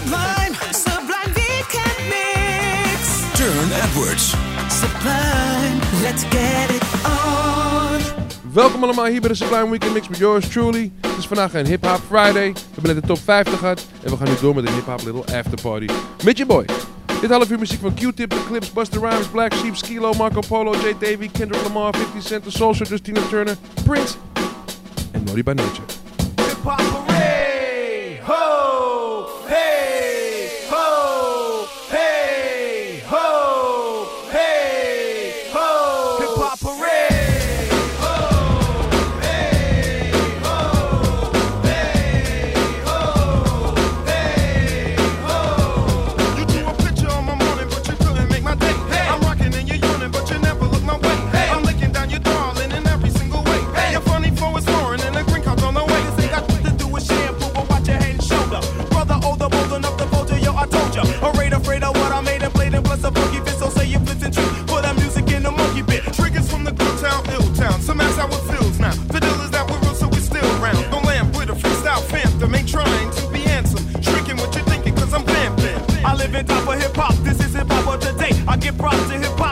Sublime, sublime weekend mix. Turn Edwards. Sublime, let's get it on. Welkom allemaal hier bij de Sublime Weekend Mix met yours truly. Het is vandaag een Hip Hop Friday. We hebben net de top 50 gehad. En we gaan nu door met een Hip Hop Little After Party. Met je boy. Dit half uur muziek van Q-Tip, The Clips, Buster Rhymes, Black Sheep, Skilo, Marco Polo, J. Davy, Kendrick Lamar, 50 Cent, The Soulsters, Tina Turner, Prince en Naughty by Nature. I live in top of hip hop. This is hip hop of today. I give props to hip hop,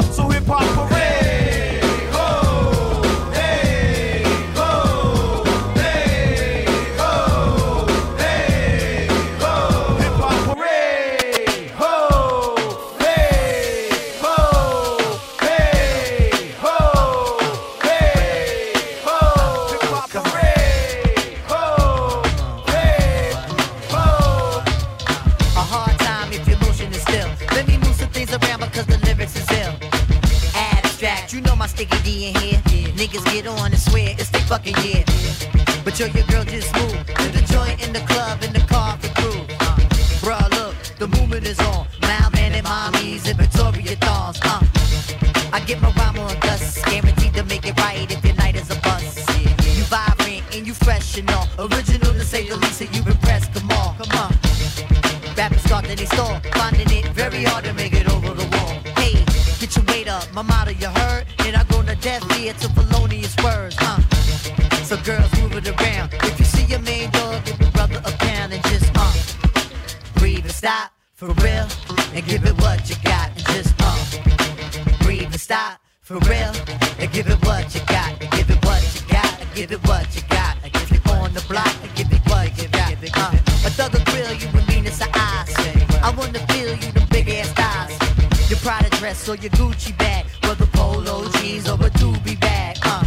dress or your Gucci bag, whether polo jeans or a doobie bag. Uh,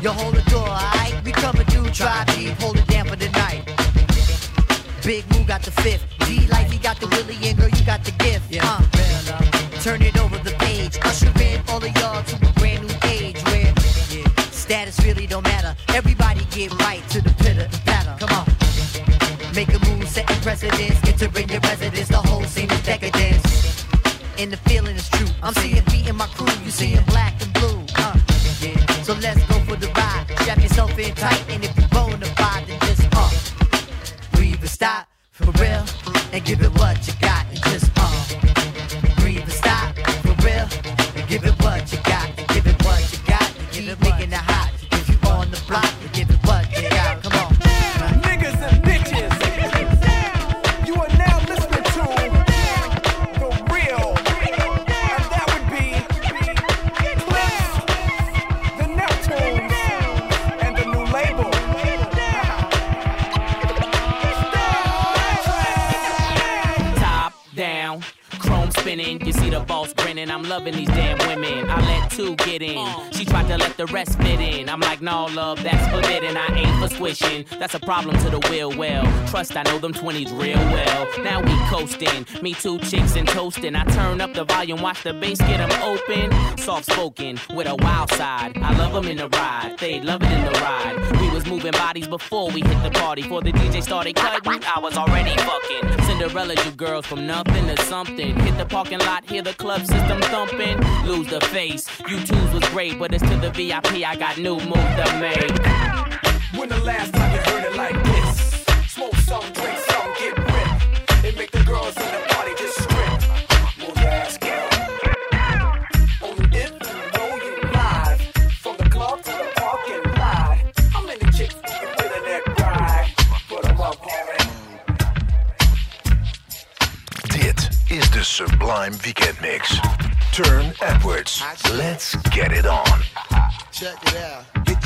you hold the door, alright? We coming through, try deep, hold it down for the night. Big Moo got the fifth. D like he got the Willie and girl, you got the gift. Uh, turn it over the page. Usher in all of y'all to a brand new age where status really don't matter. Everybody get right to the pitter and patter. Come on. Make a move, setting precedence, entering your residence, the whole scene is decadence. And the feeling is true. I'm seeing me and my crew, you seeing black and blue. Uh. So let's go for the ride. Strap yourself in tight, loving these damn women. I let two get in. She tried to let the rest fit in. I'm like, no, love, that's forbidden. I ain't squishing. That's a problem to the will well. Trust, I know them 20s real well. Now we coasting. Me two chicks and toasting. I turn up the volume, watch the bass get them open. Soft spoken with a wild side. I love them in the ride. They love it in the ride. We was moving bodies before we hit the party. Before the DJ started cutting, I was already fucking. Cinderella, you girls from nothing to something. Hit the parking lot, hear the club system thumping. Lose the face. You twos was great, but it's to the VIP. I got new moves to make. When the last time you heard it like this? Smoke some, drink some, get ripped. It make the girls in the party just strip. Move your ass, girl. Only if you know you live. From the club to the parking lot. How many chicks you can fit in that ride? Put 'em up, homie. Dit is de Sublime Weekend Mix. Turne Edwards. Let's get it on. Check it out.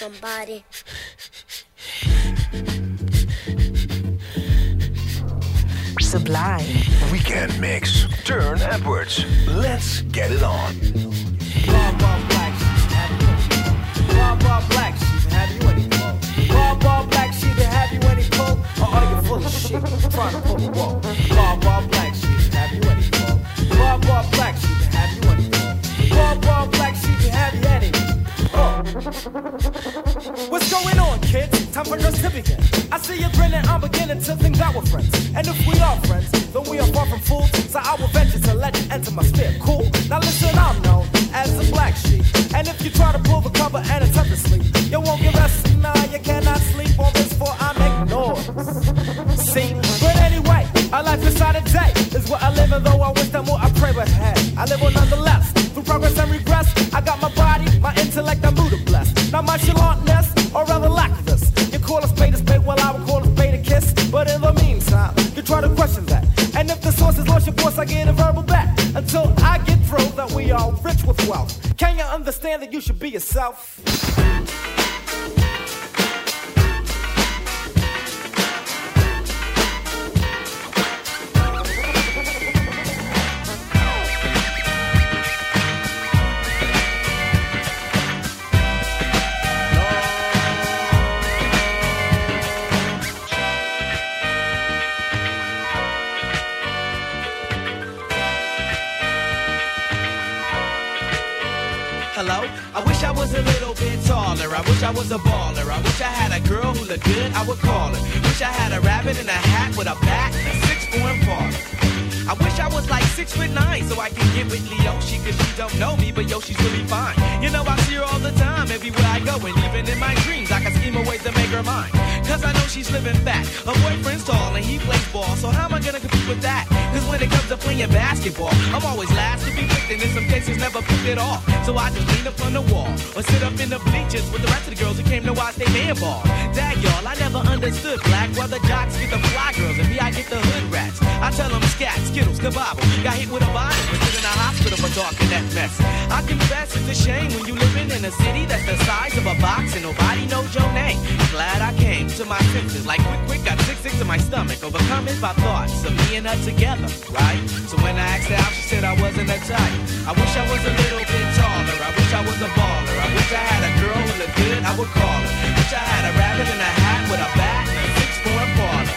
Somebody. Sublime. Weekend Mix. Turne Edwards. Let's get it on. Bob Bob Black Sheep, have you Bob Bob Black Sheep, have you any clothes? Bob Bob Black Sheep, have you any clothes? Or are you full of shit, trying to pull a wall? Bob Bob Black Sheep, have you any clothes? Bob Bob Black Sheep, have you any clothes? Bob Bob What's going on, kids? Time for us to begin. I see you grinning, I'm beginning to think that we're friends. And if we are friends, then we are far from fools. So I will venture never picked at all. So I just lean up on the wall, or sit up in the bleachers with the rest of the girls who came to watch they man ball. Dag y'all, I never understood black, why the jocks get the fly girls, and me I get the hood rats. I tell them scat, skittles, kabobble. Got hit with a bottle, but in the hospital for talking that mess. I confess it's a shame when you living in a city that's the size of a box and nobody knows your name. Glad I came to my senses, like quick, quick, got sick, to my stomach, overcome it by thoughts of me and her together. right? So when I asked her out, she said I wasn't a type. I wish I was a little bit taller. I wish I was a baller. I wish I had a girl who looked good, I would call her. Wish I had a rabbit in a hat with a bat and a six-foot baller.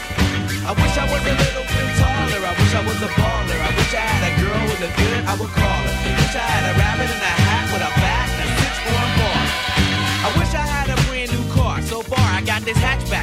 I wish I was a little bit taller. I wish I was a baller. I wish I had a girl who looked good, I would call her. Wish I had a rabbit in a hat with a bat and a six-foot baller. I wish I had a brand new car. So far, I got this hatchback,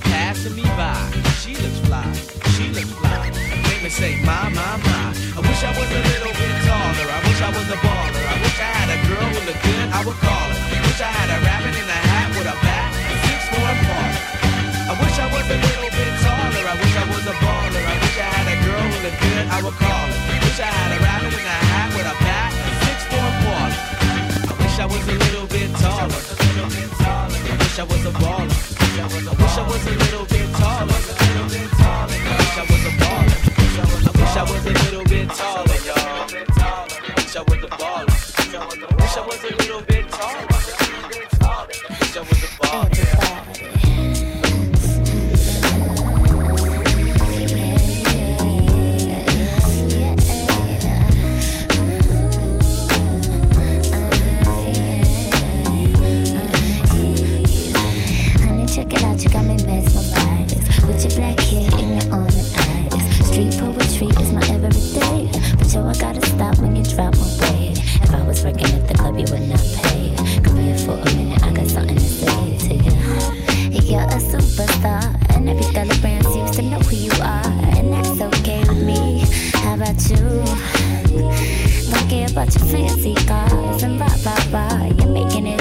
passing me by. She looks fly, she looks fly. Make me say, my, my, my. I wish I was a little bit taller. I wish I was a baller. I wish I had a girl who looked good, I would call her. I Wish I had a rabbit in a hat with a bat and six foot apart. I wish I was a little bit taller. I wish I was a baller. I wish I had a girl who looked good, I would call her. I Wish I had a rabbit in a hat a little bit taller. I wish I was a baller. I wish I was a little bit taller. I wish I was a baller. I wish I was a little bit taller, y'all. I wish I was a baller. I wish I was a little bit drop my weight. If I was working at the club, you would not pay. Come here for a minute, I got something to say to you. You're a superstar, and every telegram seems to know who you are. And that's okay with me. How about you? Don't care about your fancy cars and blah blah blah. You're making it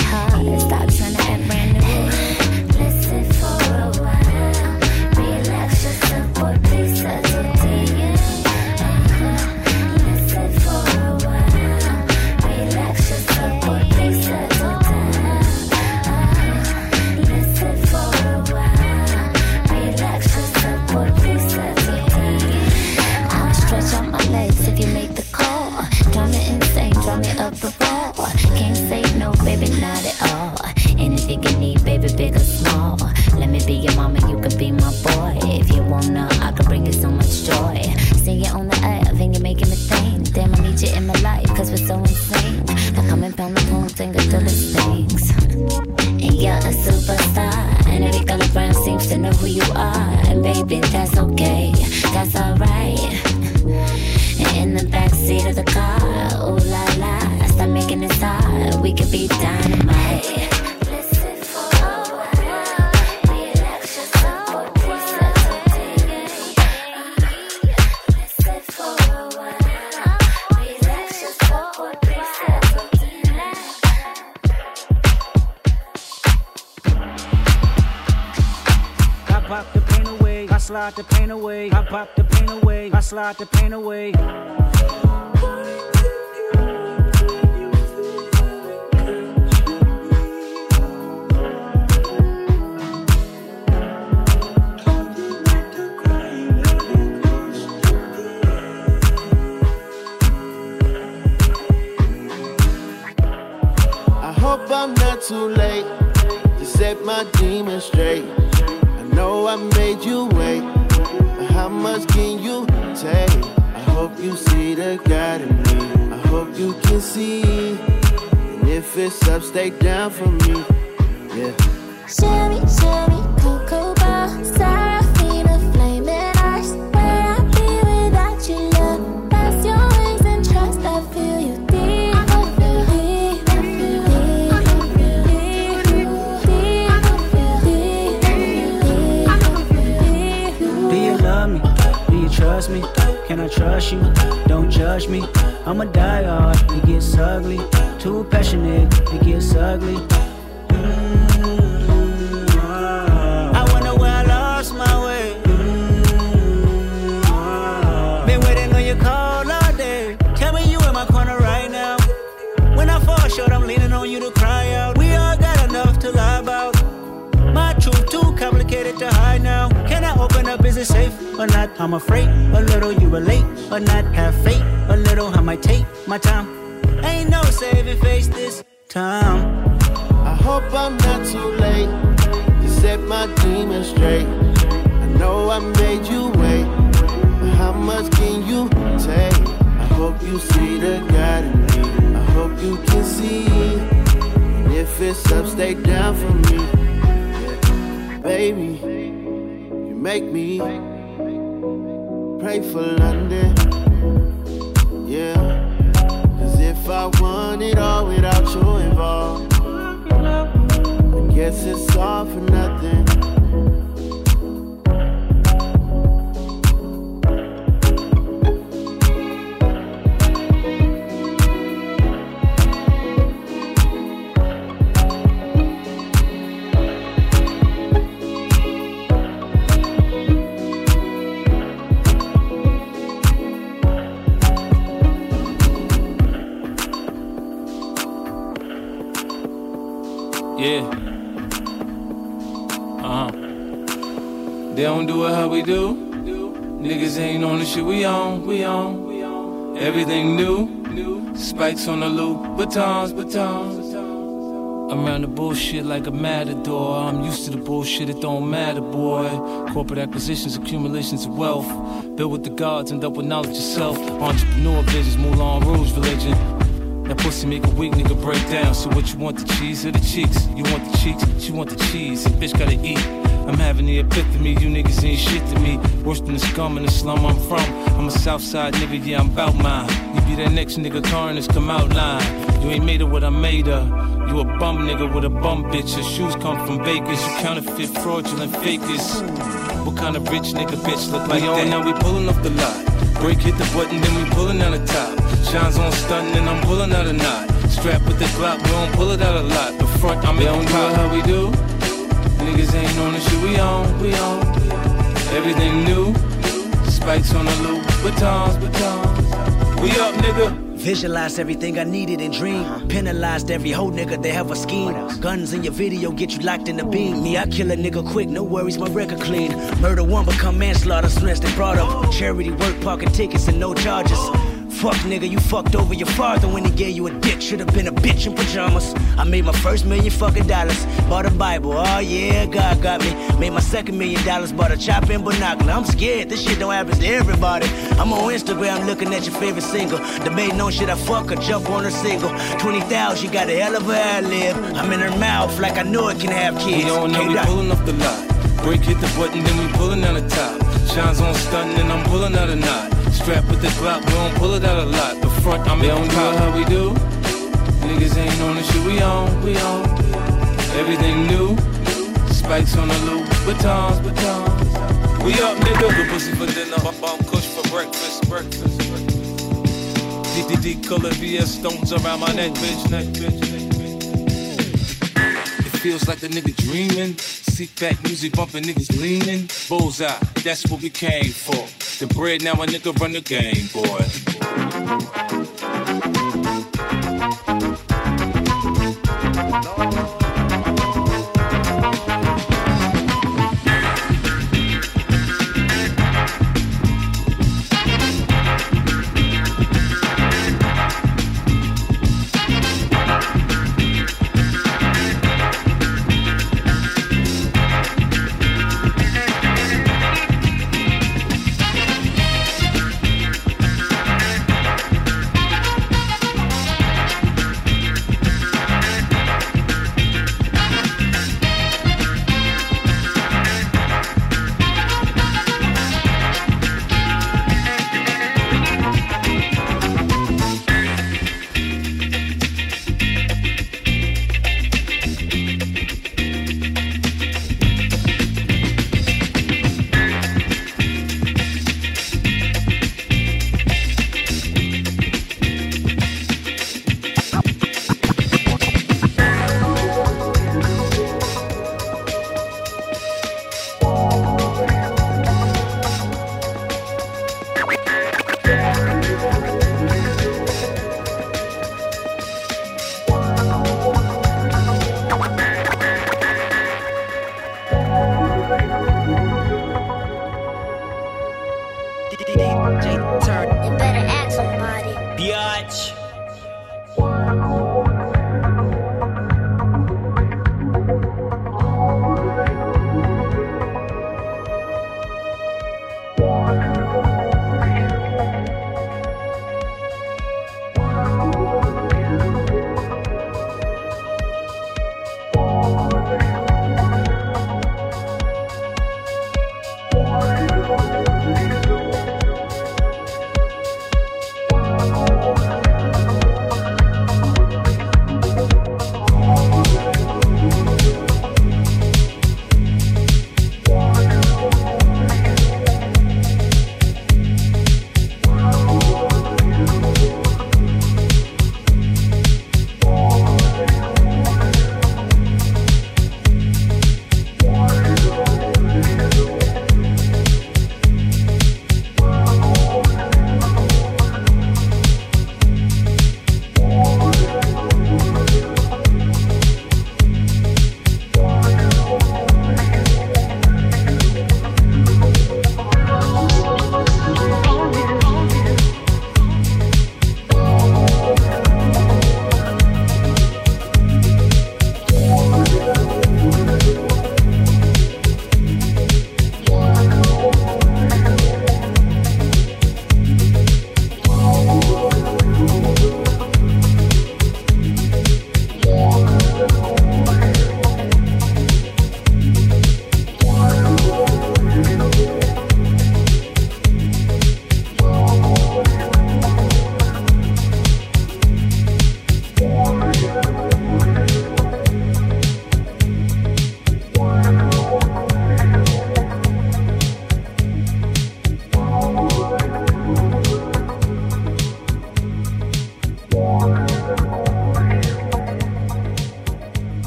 bullshit, it don't matter, boy. Corporate acquisitions, accumulations of wealth. Built with the gods, end up with knowledge yourself. Entrepreneur visions, Moulin Rouge religion. That pussy make a weak nigga break down. So what you want, the cheese or the cheeks? You want the cheeks, she want the cheese. A bitch gotta eat. I'm having the epiphany, you niggas ain't shit to me. Worse than the scum in the slum I'm from. I'm a Southside nigga, yeah, I'm bout mine. You be that next nigga carnage, come out line. You ain't made of what I made of. You a bum nigga with a bum bitch. Your shoes come from Vegas. You counterfeit, fraudulent fakers. What kind of rich nigga bitch look like we that? now we pulling off the lot. Break hit the button, then we pulling out the top. Shines on stunting, and I'm pulling out a knot. Strap with the Glock, we don't pull it out a lot. The front, I'm in pop. how we do. Niggas ain't on the shit we on, we on. Everything new. Spikes on the loop, batons, batons. We up, nigga. Visualize everything I needed and dreamed. Penalized every whole nigga that have a scheme. Guns in your video get you locked in the beam. Me, I kill a nigga quick, no worries, my record clean. Murder one become manslaughter, stressed and brought up. Charity work, parking tickets and no charges. Fuck nigga, you fucked over your father when he gave you a dick. Should've been a bitch in pajamas. I made my first million fucking dollars. Bought a Bible, oh yeah, God got me. Made my second million dollars, bought a chop and binocular. I'm scared, this shit don't happen to everybody. I'm on Instagram looking at your favorite single. Debating on shit I fuck or jump on her single. 20,000, she got a hell of a ad lib. I'm in her mouth like I know it can have kids. We on now, we pulling off the lot. Break hit the button, then we pulling out the top. Shines on stunting, and I'm pulling out a knot. Strapped with the Glock, we don't pull it out a lot. The front, I'm in pop. how we do. Niggas ain't on the shit we on, we on. Everything new. Spikes on the loop, batons, batons. We up, nigga. Good pussy for dinner, bomb kush for breakfast, breakfast. DDD color VS stones around my neck, bitch, neck, bitch, neck, bitch. It feels like a nigga dreaming. Seat back music bumping, niggas leaning. Bullseye, that's what we came for. The bread, now a nigga run the game, boy.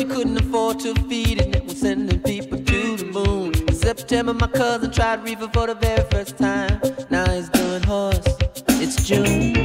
She couldn't afford to feed it and it was sending people to the moon. In September, my cousin tried reefer for the very first time. Now he's doing horse. It's June.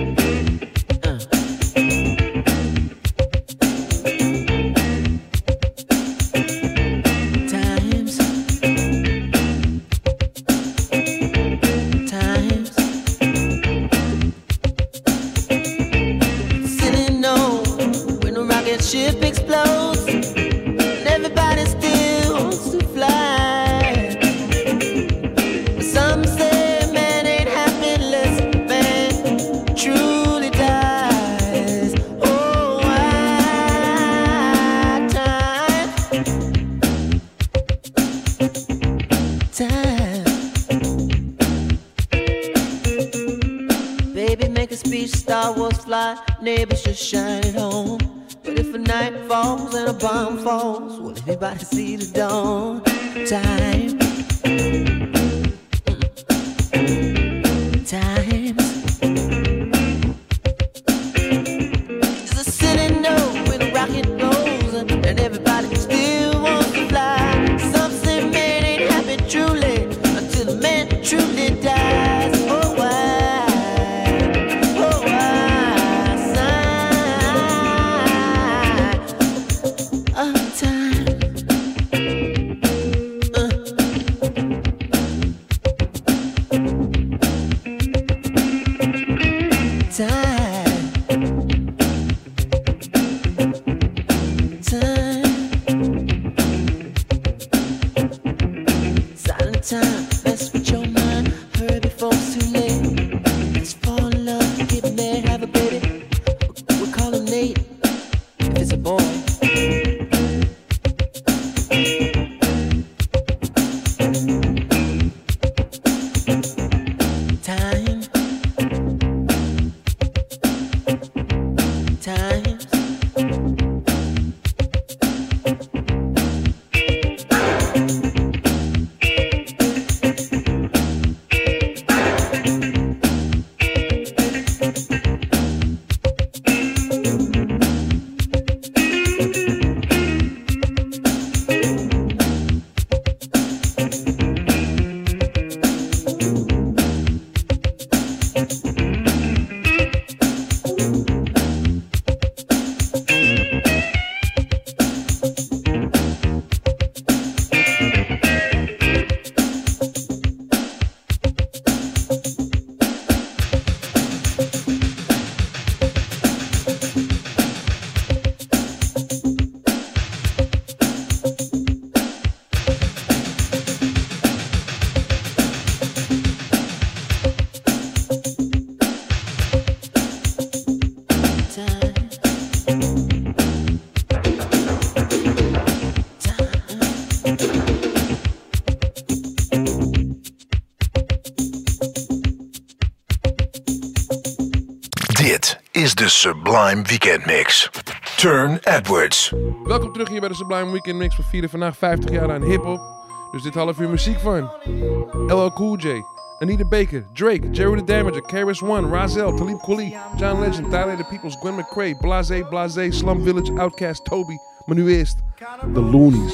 esparcir. Dit is de Sublime Weekend Mix. Turne Edwards. Welkom terug hier bij de Sublime Weekend Mix. We vieren vandaag 50 jaar aan hip-hop. Dus dit half uur muziek van LL Cool J, Anita Baker, Drake, Jeru the Damaja, KRS One, Rahzel, Talib Kweli, John Legend, Tyler the Peoples, Gwen McCrae, Blase, Blase, Slum Village, OutKast, Toby. Maar nu eerst de Luniz.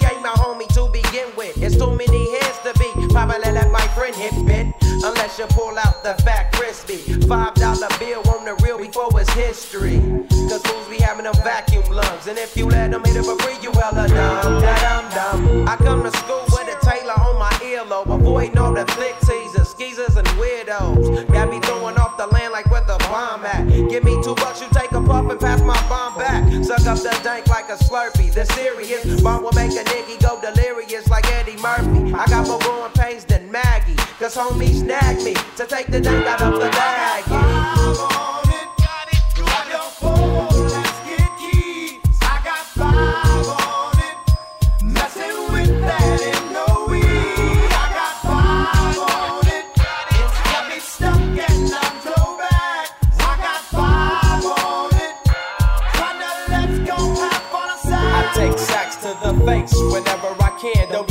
too many heads to be. Probably let my friend hit bit. Unless you pull out the fat crispy. Five dollar bill on the real before it's history. Cause fools be having them vacuum lungs. And if you let them hit it for free, you hella dumb. Da dum. I come to school with a Taylor on my earlobe. Avoiding all the flick teasers, skeezers, and weirdos. Got me throwing off the land like where the bomb at. Give me two bucks, you take a puff and pass my bomb back. Suck up the dank like a slurpee. The serious bomb will make a nigga Murphy. I got more growing pains than Maggie. Cause homies snagged me to take the dank out of the bag. I take sacks to the face whenever I can. Don't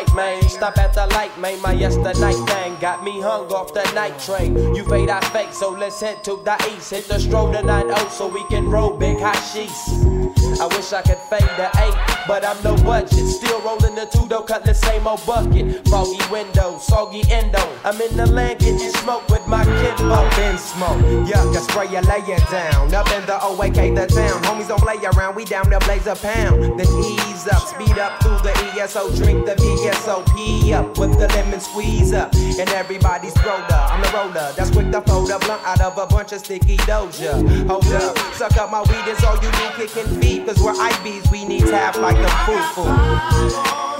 right, man. Stop at the light, man. My yesterday thing got me hung off the night train. You fade, I fake, so let's head to the east. Hit the stroll to 9 so we can roll big hashish. I wish I could fade the eight, but I'm no budget. Still rolling the two though, cut the same old bucket. Foggy window, soggy endo. I'm in the land getting smoke with my kid. Up in smoke, yuck, I spray you, lay it down. Up in the OAK, the town. Homies don't play around, we down there blaze a pound. Then ease up, speed up through the ESO, drink the VSOP up with the lemon squeeze up. And everybody's roller, I'm the roller. That's quick to fold a blunt out of a bunch of sticky doja. Hold up, suck up my weed, is all you do, kicking feet. Cause we're IBs, we need tap like the foo foo.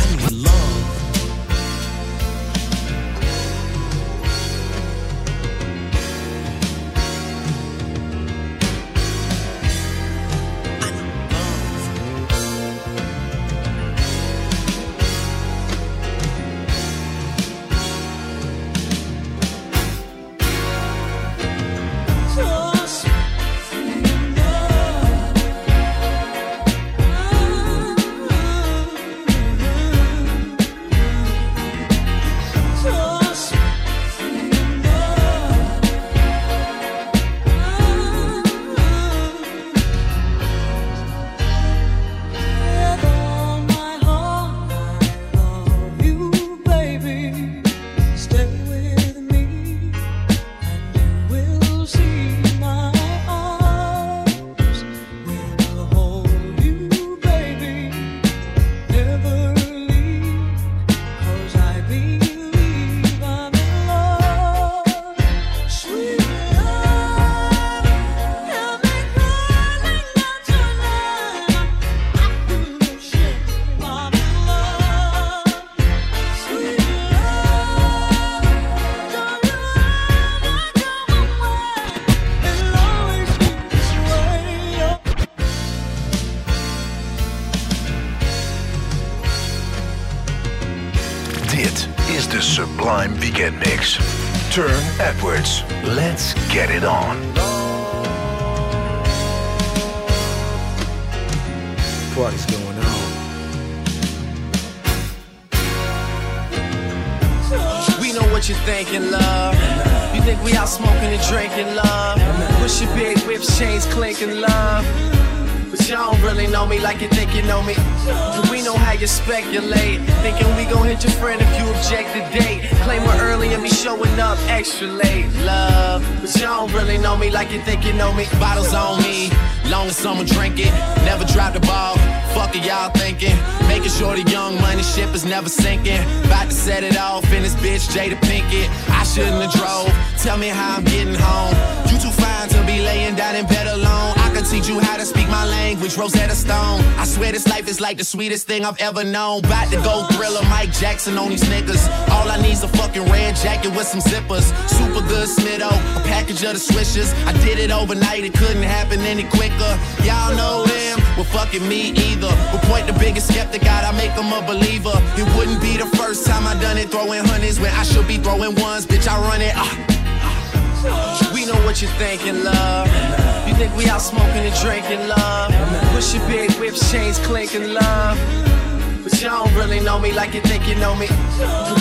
Sublime Weekend Mix. Turne Edwards. Let's get it on. Party's going on. We know what you're thinking, love. You think we out smoking and drinking, love. Push your big whips, chains clinking, love. You don't really know me like you think you know me. We know how you speculate. Thinking we gon' hit your friend if you object to date. Claim we're early and be showing up extra late, love. But y'all don't really know me like you think you know me. Bottles on me, long as someone drink it. Never drop the ball. Fuck it, y'all thinking. Making sure the young money ship is never sinking. About to set it off in this bitch, Jada Pinkett. I shouldn't have drove. Tell me how I'm getting home. You too fine to be laying down in bed alone. Teach you how to speak my language, Rosetta Stone. I swear this life is like the sweetest thing I've ever known. About to go thriller Mike Jackson on these niggas. All I need's a fucking red jacket with some zippers. Super good Smitto, a package of the swishers. I did it overnight, it couldn't happen any quicker. Y'all know them, well fucking me either. But point the biggest skeptic out, I make them a believer. It wouldn't be the first time I done it, throwing hundreds when I should be throwing ones. Bitch, I run it. ah. We know what you're thinking, love. You think we out smoking and drinking, love. Push your big whips, chains clinking, love. But y'all don't really know me like you think you know me.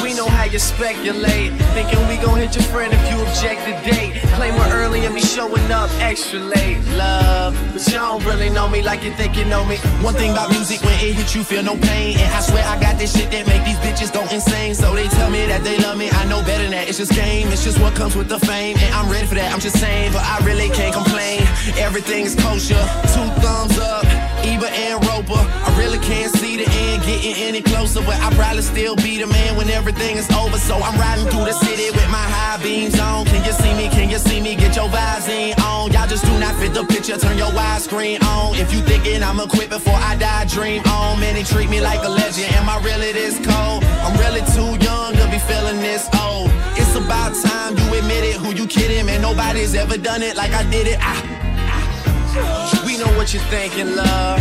We know how you speculate. Thinking we gon' hit your friend if you object to date. Claim we're early and be showing up extra late. Love. But y'all don't really know me like you think you know me. One thing about music, when it hits you, feel no pain. And I swear I got this shit that make these bitches go insane. So they tell me that they love me, I know better than that. It's just game, it's just what comes with the fame. And I'm ready for that, I'm just saying, but I really can't complain. Everything is kosher, two thumbs up, Ebert and Roeper. I really can't see the end getting any closer, but I probably still be the man when everything is over. So I'm riding through the city with my high beams on. Can you see me? Can you see me? Get your vibes in on. Y'all just do not fit the picture, turn your widescreen on. If you thinking I'ma quit before I die, dream on. Man, they treat me like a legend. Am I really this cold? I'm really too young to be feeling this old. It's about time you admit it. Who you kidding? Man, nobody's ever done it like I did it. I We know what you're thinking, love.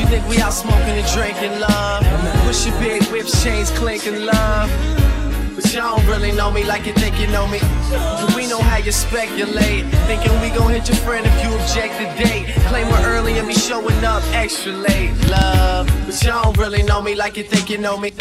You think we out smoking and drinking, love. Push your big whips, chains clinking, love. But y'all don't really know me like you think you know me. We know how you speculate. Thinking we gon' hit your friend if you object to date. Claim we're early and be showing up extra late, love. But y'all don't really know me like you think you know me.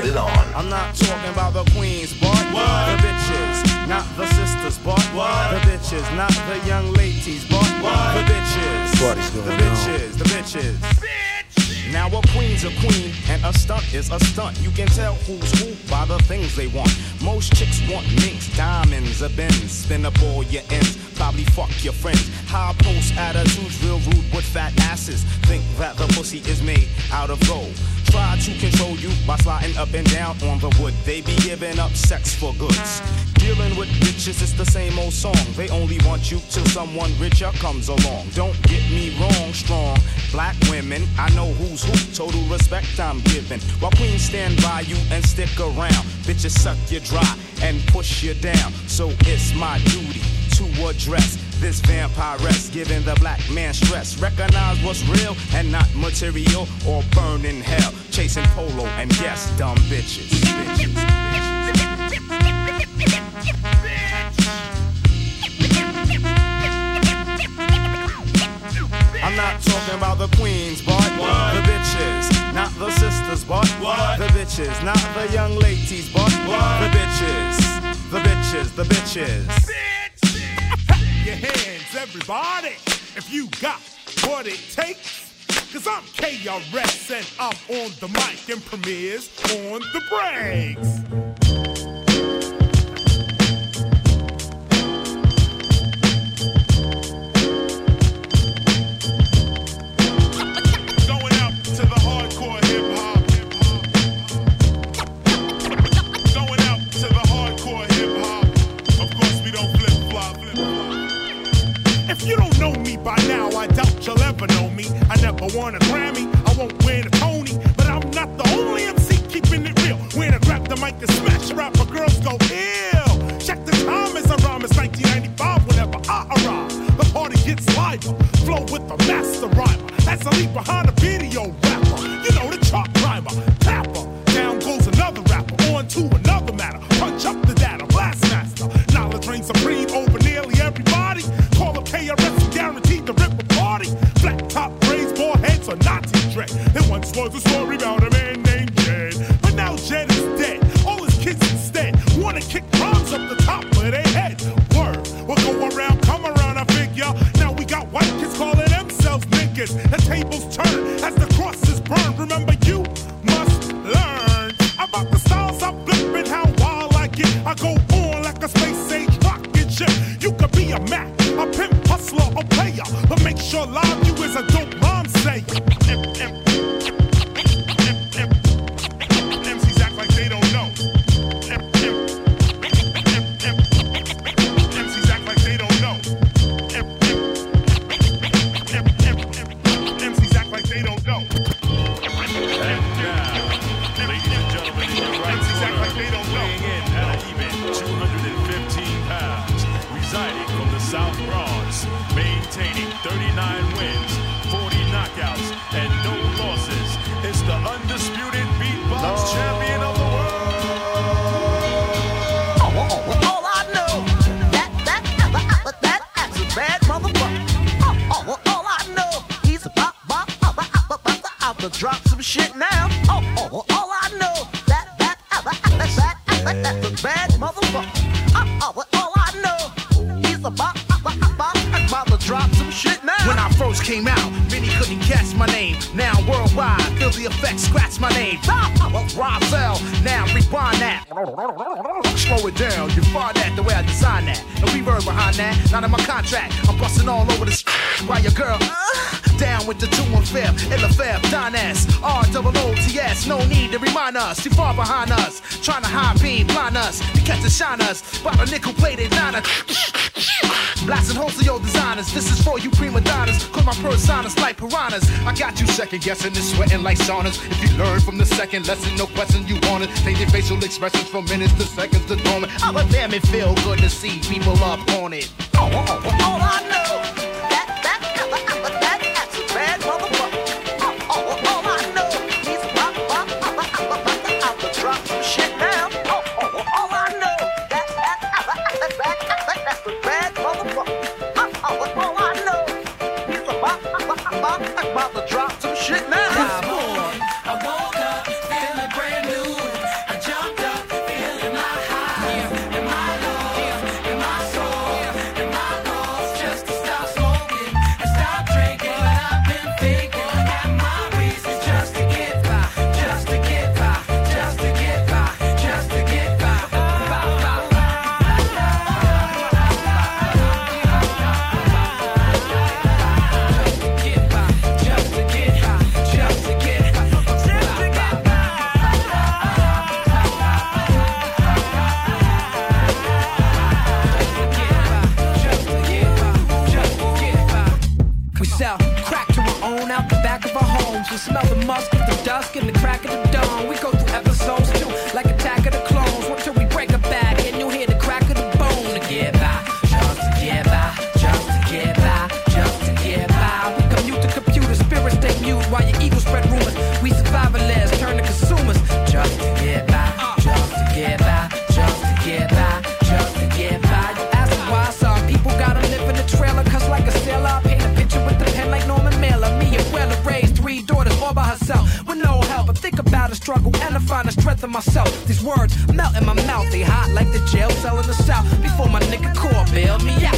Get it on. I'm not talking about the queens, but the bitches, not the sisters, but the bitches, not the young ladies, but the bitches, Party's the going on. bitches, the bitches. Now a queen's a queen and a stunt is a stunt. You can tell who's who by the things they want. Most chicks want minks, diamonds, a Benz. Spin up all your ends, probably fuck your friends. High post attitudes, real rude with fat asses. Think that the pussy is made out of gold. Try to control you by sliding up and down on the wood. They be giving up sex for goods. Dealing with bitches, it's the same old song. They only want you till someone richer comes along. Don't get me wrong, strong black women. I know who's who, total respect I'm giving. While queens stand by you and stick around, bitches suck you dry and push you down. So it's my duty to address this vampiress, giving the black man stress. Recognize what's real and not material or burn in hell. Chasing polo and yes, dumb bitches. bitches. I'm not talking about the queens, but the bitches, not the sisters, but the bitches, not the young ladies, but the bitches, the bitches, the bitches. Your hands, everybody, if you got what it takes. Cause I'm KRS and I'm on the mic and Premier's on the breaks. I won a Grammy, I won't win a Tony, but I'm not the only MC keeping it real. When I grab the mic and smash rapper, girls go ill. Check the time as I rhyme, it's 1995 whenever I arrive. The party gets liver, flow with the master rhymer. As I leave behind a video rapper, you know the chart climber, tapper. Down goes another rapper, on to another was a story about a maintaining 39 wins, 40 knockouts, and mind. Feel the effects, scratch my name. Top. Now rewind that. Slow it down, you far that the way I design that. No reverb behind that, not in my contract. I'm busting all over the street while your girl. Down with the two and fifth, ill affair, Don S, R double O T S. No need to remind us, Too far behind us, trying to high beam, blind us, to catch the shine us, by the nickel plated nine. Blasting holes to your designers. This is for you prima donnas. Cause my personas like piranhas. I got you second guessing and sweating like saunas. If you learn from the second lesson, no question you want it. Take your facial expressions from minutes to seconds to dormant. Oh, damn, it feel good to see people up on it. Oh, oh, oh all I know. smell the musk of the dusk and the crack of the dawn. We go They hot like the jail cell in the south. Before my nigga core bailed me out.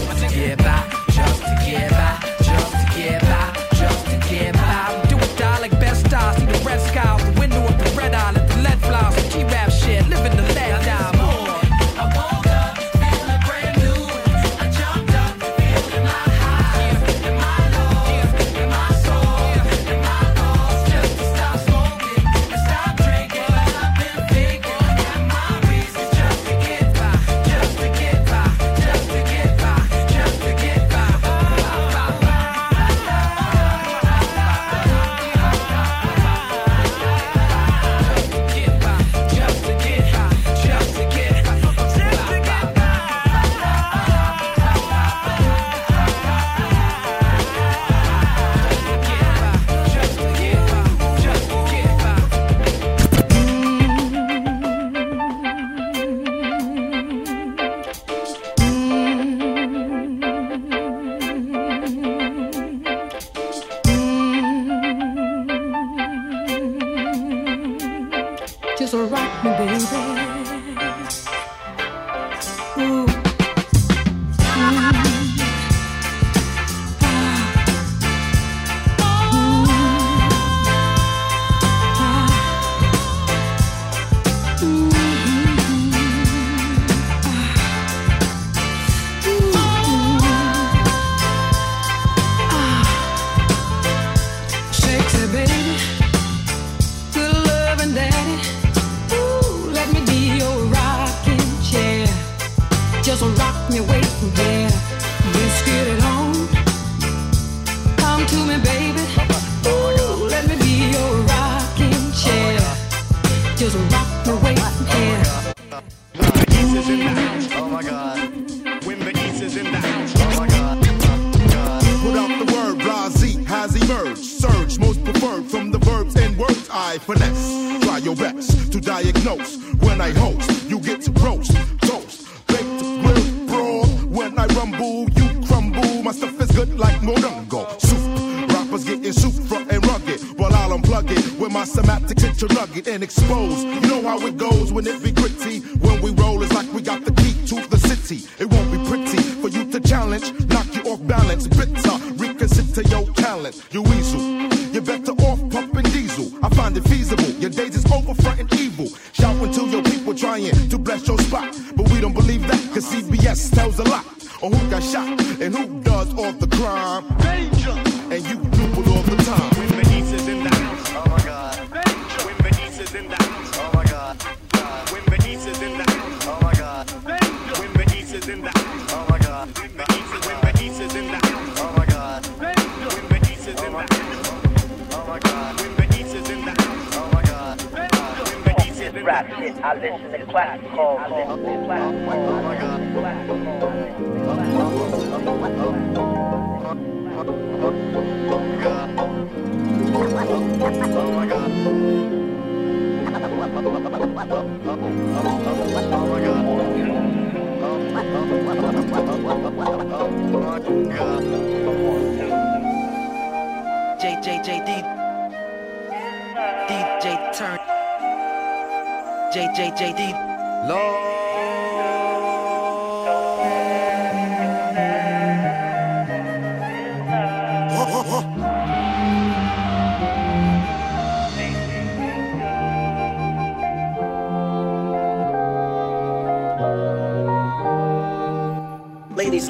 JJJD Ladies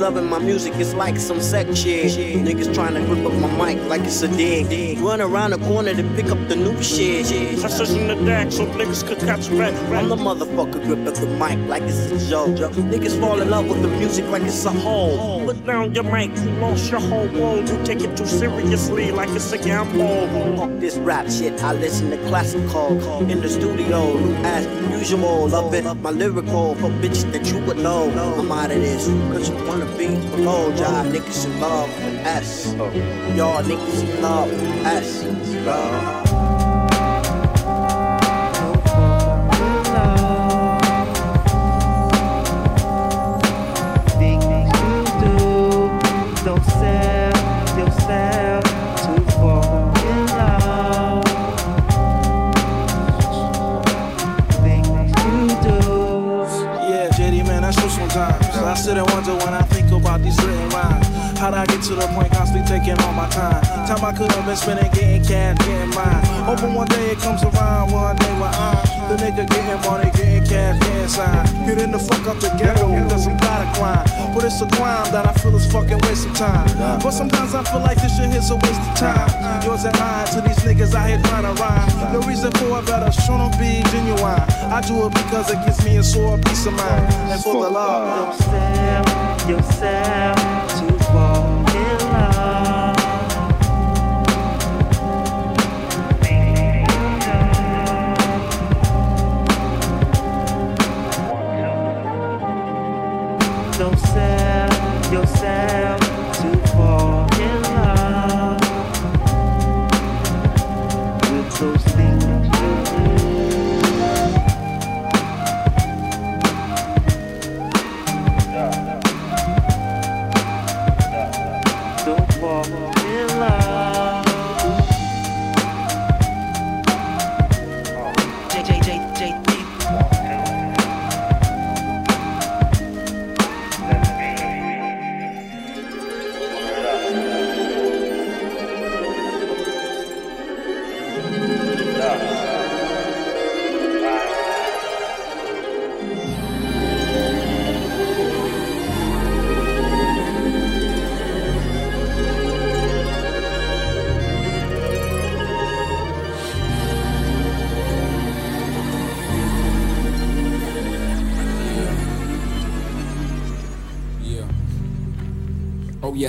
loving my music, it's like some sex shit. Niggas trying to grip up my mic like it's a dig. Run around the corner to pick up the new shit. Precision the deck so niggas could catch back. I'm the motherfucker grip up the mic like it's a joke. Niggas fall in love with the music like it's a hole. Put down your mic, you lost your whole world. You take it too seriously like it's a gamble. Fuck this rap shit, I listen to classical. In the studio, as usual. Love it, my lyrical. For bitches that you would know. I'm out of this, cause you wanna be below. Y'all niggas in love with S. Oh. Y'all niggas in love with S. Love. How'd I get to the point constantly taking all my time? Time I could have been spending getting cash, getting mine. Hoping one day it comes around, one day when I'm the nigga getting money, getting cash, getting signed. Getting the fuck up the ghetto, cause I'm not a crime. But it's a crime that I feel is fucking waste of time. But sometimes I feel like this shit is a waste of time. Yours and mine to these niggas out here trying to rhyme. No reason for it, better show them be genuine. I do it because it gives me a sore peace of mind. And for the love. Don't yourself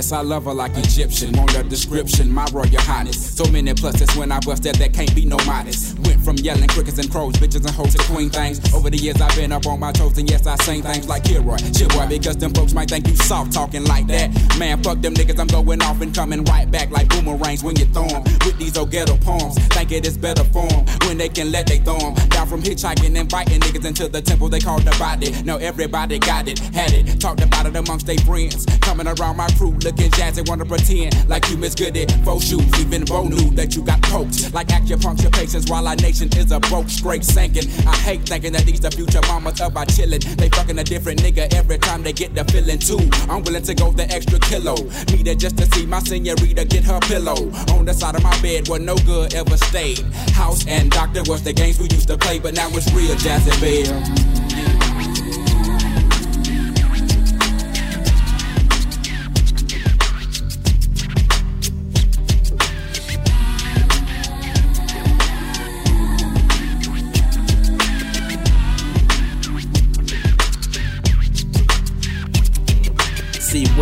yes, I love her like Egyptian. On the description, my royal highness. So many pluses when I bust that, that can't be no modest. From yelling crickets and crows, bitches and hoes to queen things. Over the years I've been up on my toes, and yes I sing things like Kilroy, shit boy, because them folks might think you soft talking like that. Man, fuck them niggas, I'm going off and coming right back like boomerangs when you throw 'em. With these old ghetto poems, think it is better form when they can let they throw 'em. Down from hitchhiking and biting niggas into the temple they call the body. Now everybody got it, had it, talked about it amongst their friends. Coming around my crew looking jazzy, wanna pretend like you Miss Goody. Faux shoes, even Bo knew that you got poked. Like acupuncture patients while I nation is a broke, scrape sinking. I hate thinking that these the future mamas of our chillin'. They fucking a different nigga every time they get the feeling too. I'm willing to go the extra kilo. Need it just to see my senorita get her pillow. On the side of my bed where no good ever stayed. House and doctor was the games we used to play, but now it's real Jazzy Belle.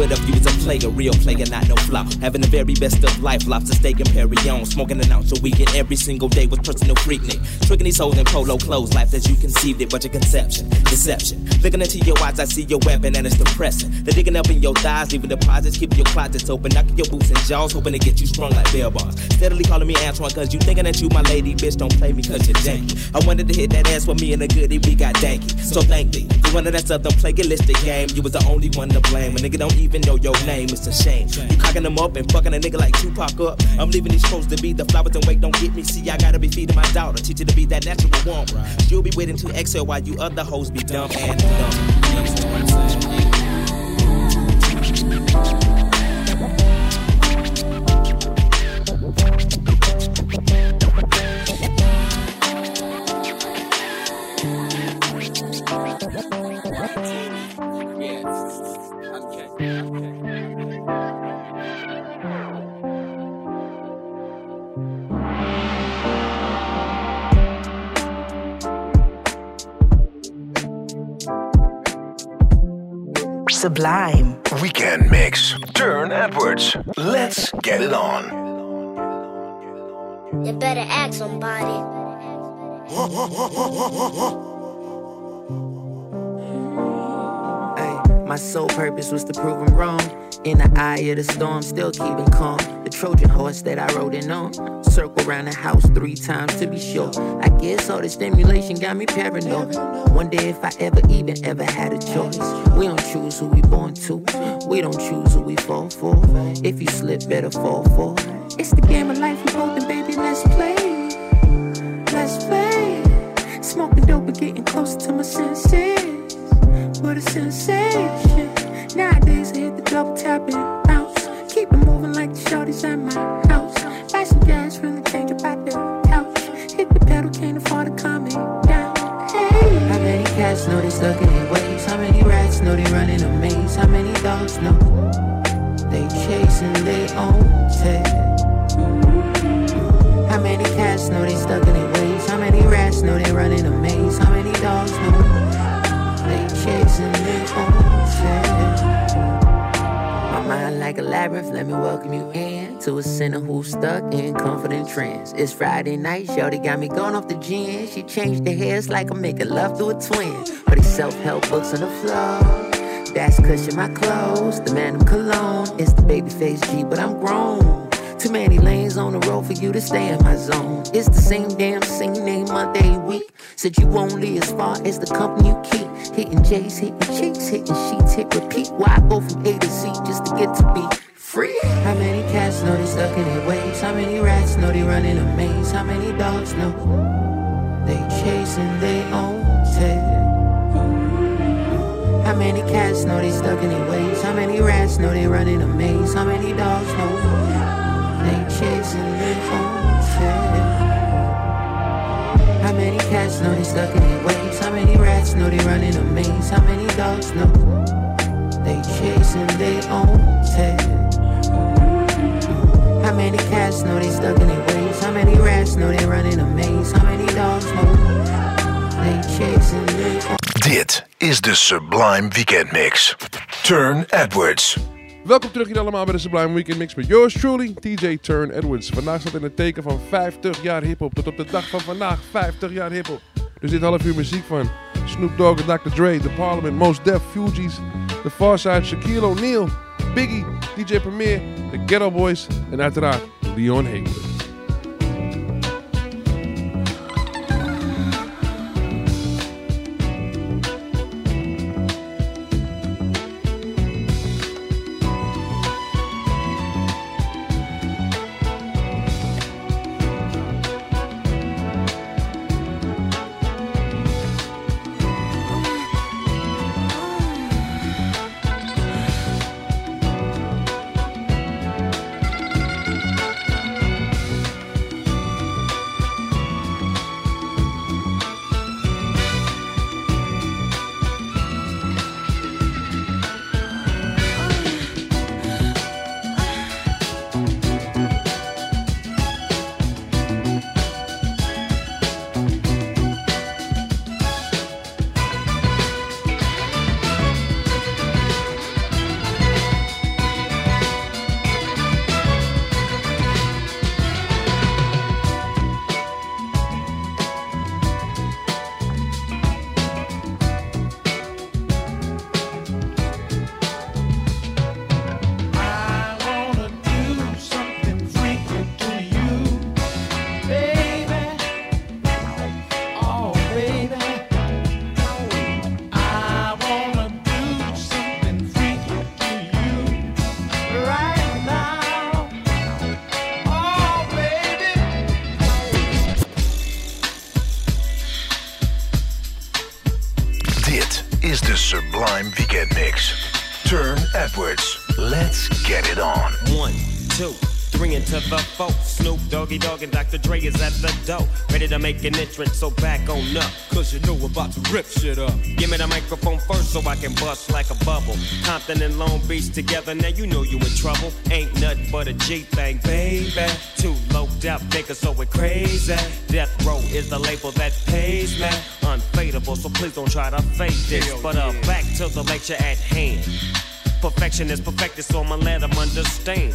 What you was a player, real player, not no flop? Having the very best of life, lobster steak and Pérignon. Smoking an ounce a weekend every single day with personal freaknik. Tricking these hoes in polo clothes, life as you conceived it, but your conception, deception. Looking into your eyes, I see your weapon and it's depressing. They're digging up in your thighs, leaving deposits, keeping your closets open, knocking your boots and jaws, hoping to get you strung like bell bars. Steadily calling me Antoine, cause you thinking that you my lady, bitch, don't play me cause you're janky. I wanted to hit that ass with me and a goodie, we got danky. So thank thee. You wanted that southern plagiaristic game, you was the only one to blame. A nigga don't even know your name, it's a shame. You cocking them up and fucking a nigga like Tupac up. I'm leaving these clothes to be the flowers and wait, don't get me. See, I gotta be feeding my daughter, teach her to be that natural woman. She'll be waiting to exhale while you other hoes be dumb and dumb. Sublime. Weekend mix. Turne Edwards. Let's get it on. You better ask somebody. My sole purpose was to prove him wrong. In the eye of the storm, still keeping calm. The Trojan horse that I rode in on. Circle around the house three times to be sure. I guess all the stimulation got me paranoid. Wonder if I ever even ever had a choice. We don't choose who we born to. We don't choose who we fall for. If you slip, better fall for. It's the game of life We both, holding, baby. Let's play. Let's play. Smoking dope and getting closer to my senses. Sensation. Nowadays, I hit the double tap and bounce. Keep it moving like the shorties at my house. Buy some gas the tank about the couch. Hit the pedal, can't afford to calm me down. Hey. How many cats know they stuck in their ways? How many rats know they running a maze? How many dogs know they chasing their own tail? Labyrinth, let me welcome you in to a sinner who's stuck in confident trance. It's Friday night, Shorty got me going off the gin. She changed the hair, it's like I'm making love to a twin. But these self-help books on the floor. That's cushion my clothes, the man of cologne. It's the babyface G, but I'm grown. Too many lanes on the road for you to stay in my zone. It's the same damn same name Monday week. Said you only as far as the company you keep. Hitting J's, hitting cheeks, hitting sheets, hit repeat. Why I go from A to Z just to get to be free? How many cats know they stuck in their ways? How many rats know they running a maze? How many dogs know they chasing their own tail? How many cats know they stuck in their ways? How many rats know they running a maze? How many dogs know cats know they stuck in their ways? How many rats know they running a maze? How many dogs know they chasing their own tail? How many cats know they stuck in their ways? How many rats know they running a maze? How many dogs know they chasing their own Dit is de Sublime Weekend Mix. Turne Edwards. Welkom terug hier allemaal bij de Sublime Weekend Mix met yours truly, TJ Turn Edwards. Vandaag staat in het teken van 50 jaar hiphop. Tot op de dag van vandaag 50 jaar hiphop. Dus dit half uur muziek van Snoop Dogg en Dr. Dre, The Parliament, Most Def, Fugees, The Farside, Shaquille O'Neal, Biggie, DJ Premier, The Ghetto Boys en uiteraard Leon Is the Sublime Weekend Mix. Turne Edwards. Let's get it on. One, two three into the four. Snoop Doggy Dogg and Dr. Dre is at the door. Ready to make an entrance, so back on up. Cause you know we're about to rip shit up. Give me the microphone first so I can bust like a bubble. Compton and Long Beach together, now you know you in trouble. Ain't nothing but a G thing, baby. Too low out niggas, so it crazy. Death Row is the label that pays me. Unfadable, so please don't try to fake this. But uh, back to the lecture at hand. Perfection is perfected, so I'ma let them understand.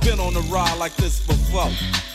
been on a ride like this before.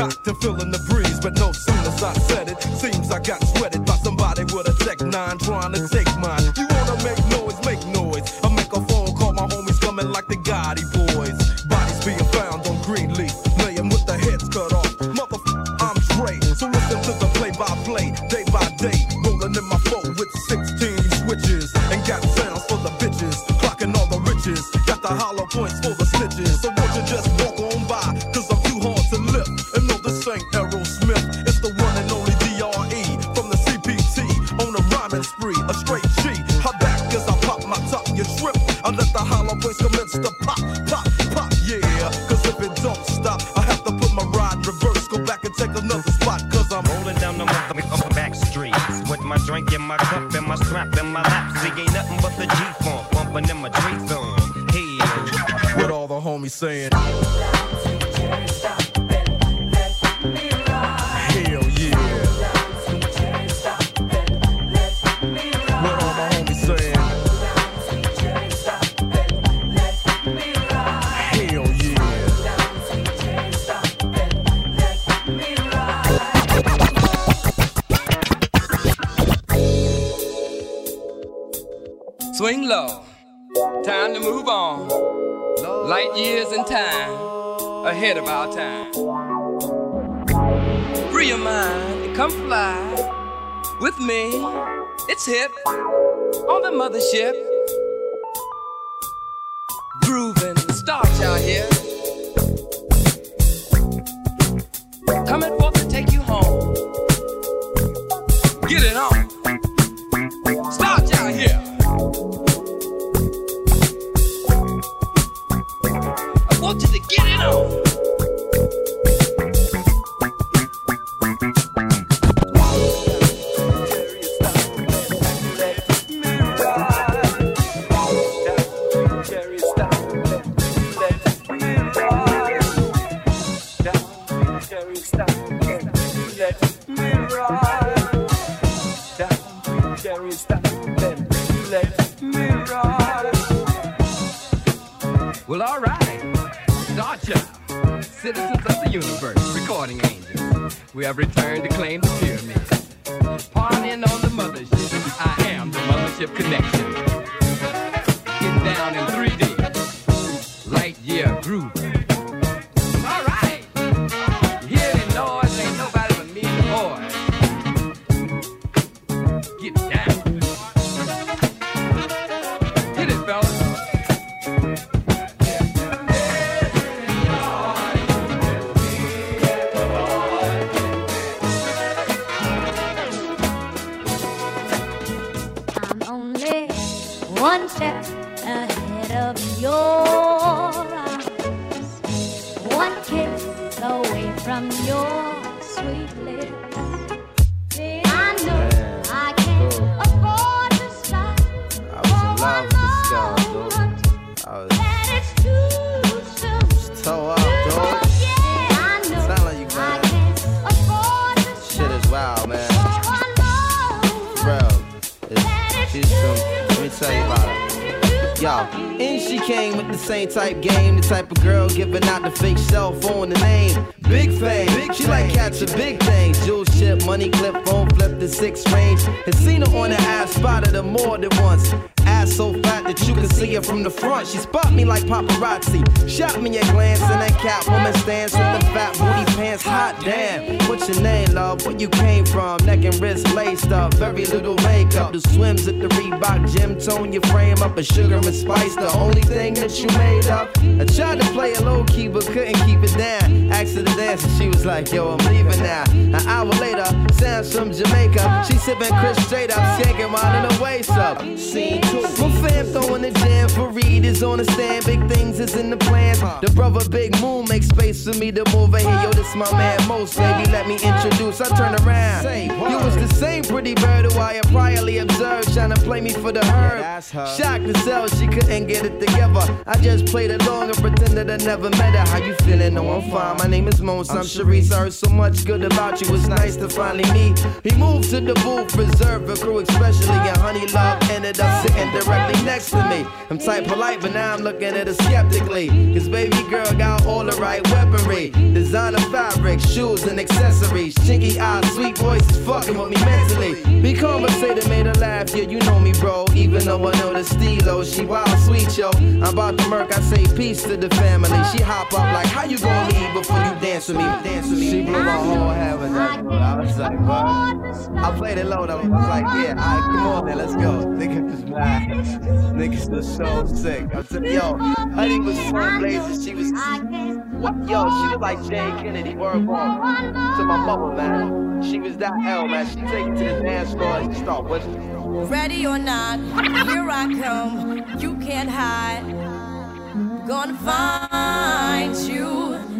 cocked and feeling the breeze, but no sooner I said it, seems I got sweated by somebody with a Tech 9 trying in my song. Hey, with all the homies saying. Hell yeah. Ahead of our time. Free your mind and come fly with me. It's hip on the mothership. Grooving, start y'all here. Coming forth to take you home. Citizens of Very little makeup. The swims at the Reebok gym tone your frame up. A sugar and spice, the only thing that you made up. I tried to play it low key, but couldn't keep it down. Asked her to dance and she was like, yo, I'm leaving now. An hour later, From Jamaica. She sipping Chris straight up, skanking while in the waist up. Scene two. My fam throwing the jam for Reed is on the stand. Big things is in the plans. The brother Big Moon makes space for me to move in here. Yo, this my man Mos, baby. Let me introduce. I turn around. You was the same pretty bird who I had priorly observed, trying to play me for the herd. Shocked to sell, she couldn't get it together. I just played along and pretended I never met her. How you feeling? No, I'm fine. My name is Mos. I'm Sharice. I heard so much good about you. It's nice to finally meet. He moved to the booth, reserved for crew, especially. And Honey Love ended up sitting directly next to me. I'm tight polite, but now I'm looking at her skeptically. Cause baby girl got all the right weaponry. Designer fabric, shoes and accessories. Chinky eyes, sweet voices fucking with me mentally. Be conversated, made her laugh. Yeah, you know me, bro. Even though I know the stilo, she wild sweet, yo. I'm about to murk, I say peace to the family. She hop up like, how you gonna leave before you dance with me? Dance with me. She blew my whole with that. I was like, what? I played it low though. I was like, yeah, alright, come on then, let's go. Niggas is mad. Niggas was so sick. I'm yo, honey was so blazing. She was? Yo, she was like Jayne Kennedy, word bomb. To my mama, man. She was that L, man. She take it to the dance floor and she start. Ready or not, here I come. You can't hide. Gonna find you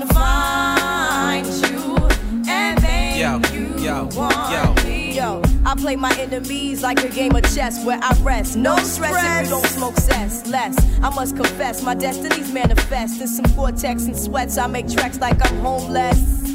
You can't hide. Gonna find you and make Yo, you yo, want yo. me. Yo, I play my enemies like a game of chess where I rest. No stress if you don't smoke cess. Less, I must confess, my destinies manifest. In some cortex and sweats, I make tracks like I'm homeless.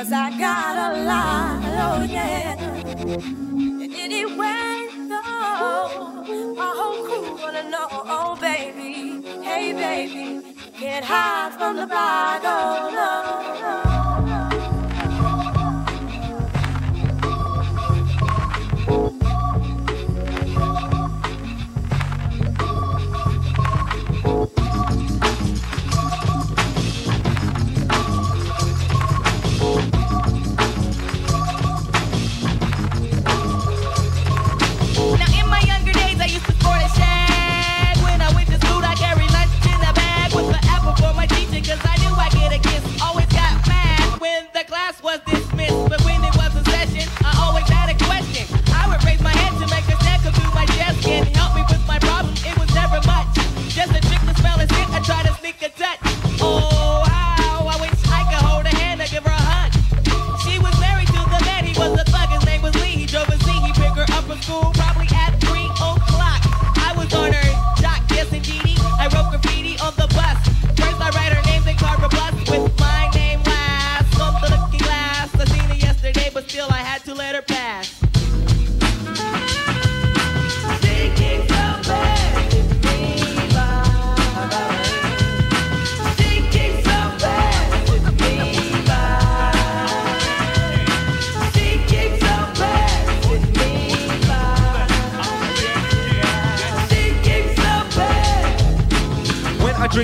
cause I got a lot, oh yeah. And anyway, though, my whole crew wanna know, oh baby. Hey baby, can't hide from the bag, oh no, no.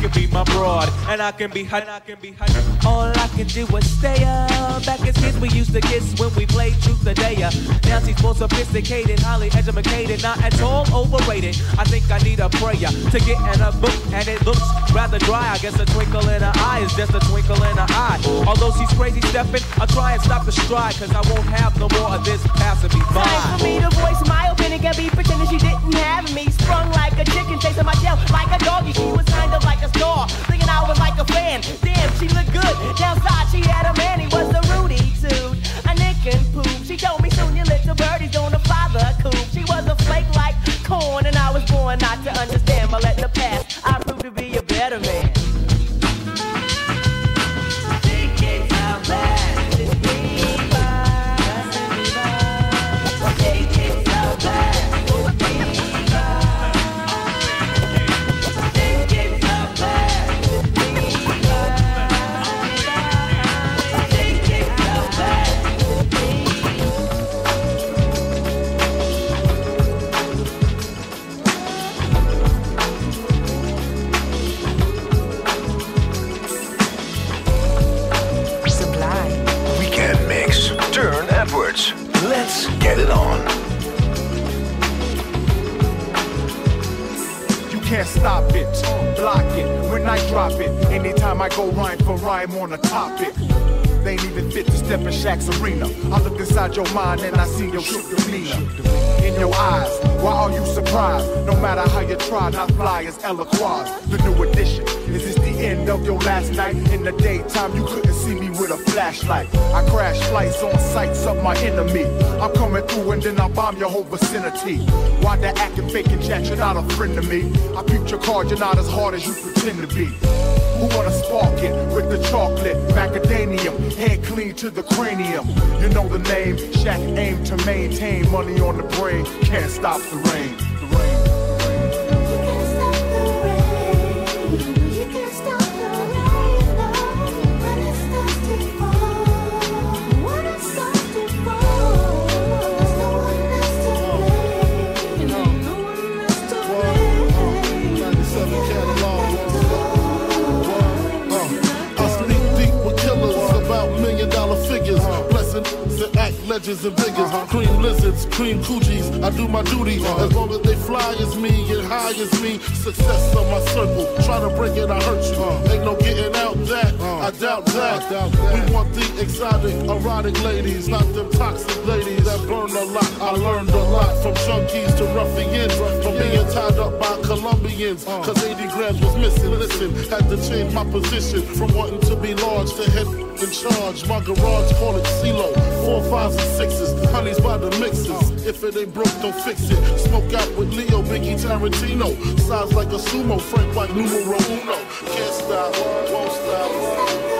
Can be my broad, and I can be. And I can be her. All I can do is stay up. Back as kids, we used to kiss when we played truth or dare. Now she's more sophisticated, highly educated, not at all overrated. I think I need a prayer to get in a book, and it looks rather dry. I guess a twinkle in her eye is just a twinkle in her eye. Although she's crazy stepping, I'll try and stop the stride, cause I won't have no more of this passing me by. Time for me to voice my opinion, can be pretending she didn't have me. Sprung like a chicken, chasing my tail like a doggy. She was kind of like a star, thinking I was like a fan. Damn, she looked good. Downside, she had a man, he was a Rudy too. A nick and poop. She told me soon your little birdie's gonna fly the coop. She was a flake like corn, and I was born not to understand. And your whole vicinity. Why the acting, faking jack? You're not a friend to me. I peeped your card, you're not as hard as you pretend to be. Who wanna spark it with the chocolate? Macadamium, head clean to the cranium. You know the name, Shaq aim to maintain money on the brain. Can't stop. The rain. Blessings and Biggers, cream lizards, cream coochies. I do my duty as long as they fly as me and high as me. Success on my circle. Try to break it, I hurt you. Ain't no getting out that. I doubt that. We want the exotic, erotic ladies, not them toxic ladies that burn a lot. I learned a lot from junkies to ruffians, from being tied up by Colombians. Cause 80 grams was missing. Listen, had to change my position from wanting to be large to in charge. My garage call it CeeLo. Four fives and sixes, honeys by the mixes. If it ain't broke, don't fix it. Smoke out with Leo, Biggie, Tarantino. Size like a sumo, Frank White, numero uno. Can't stop, won't stop.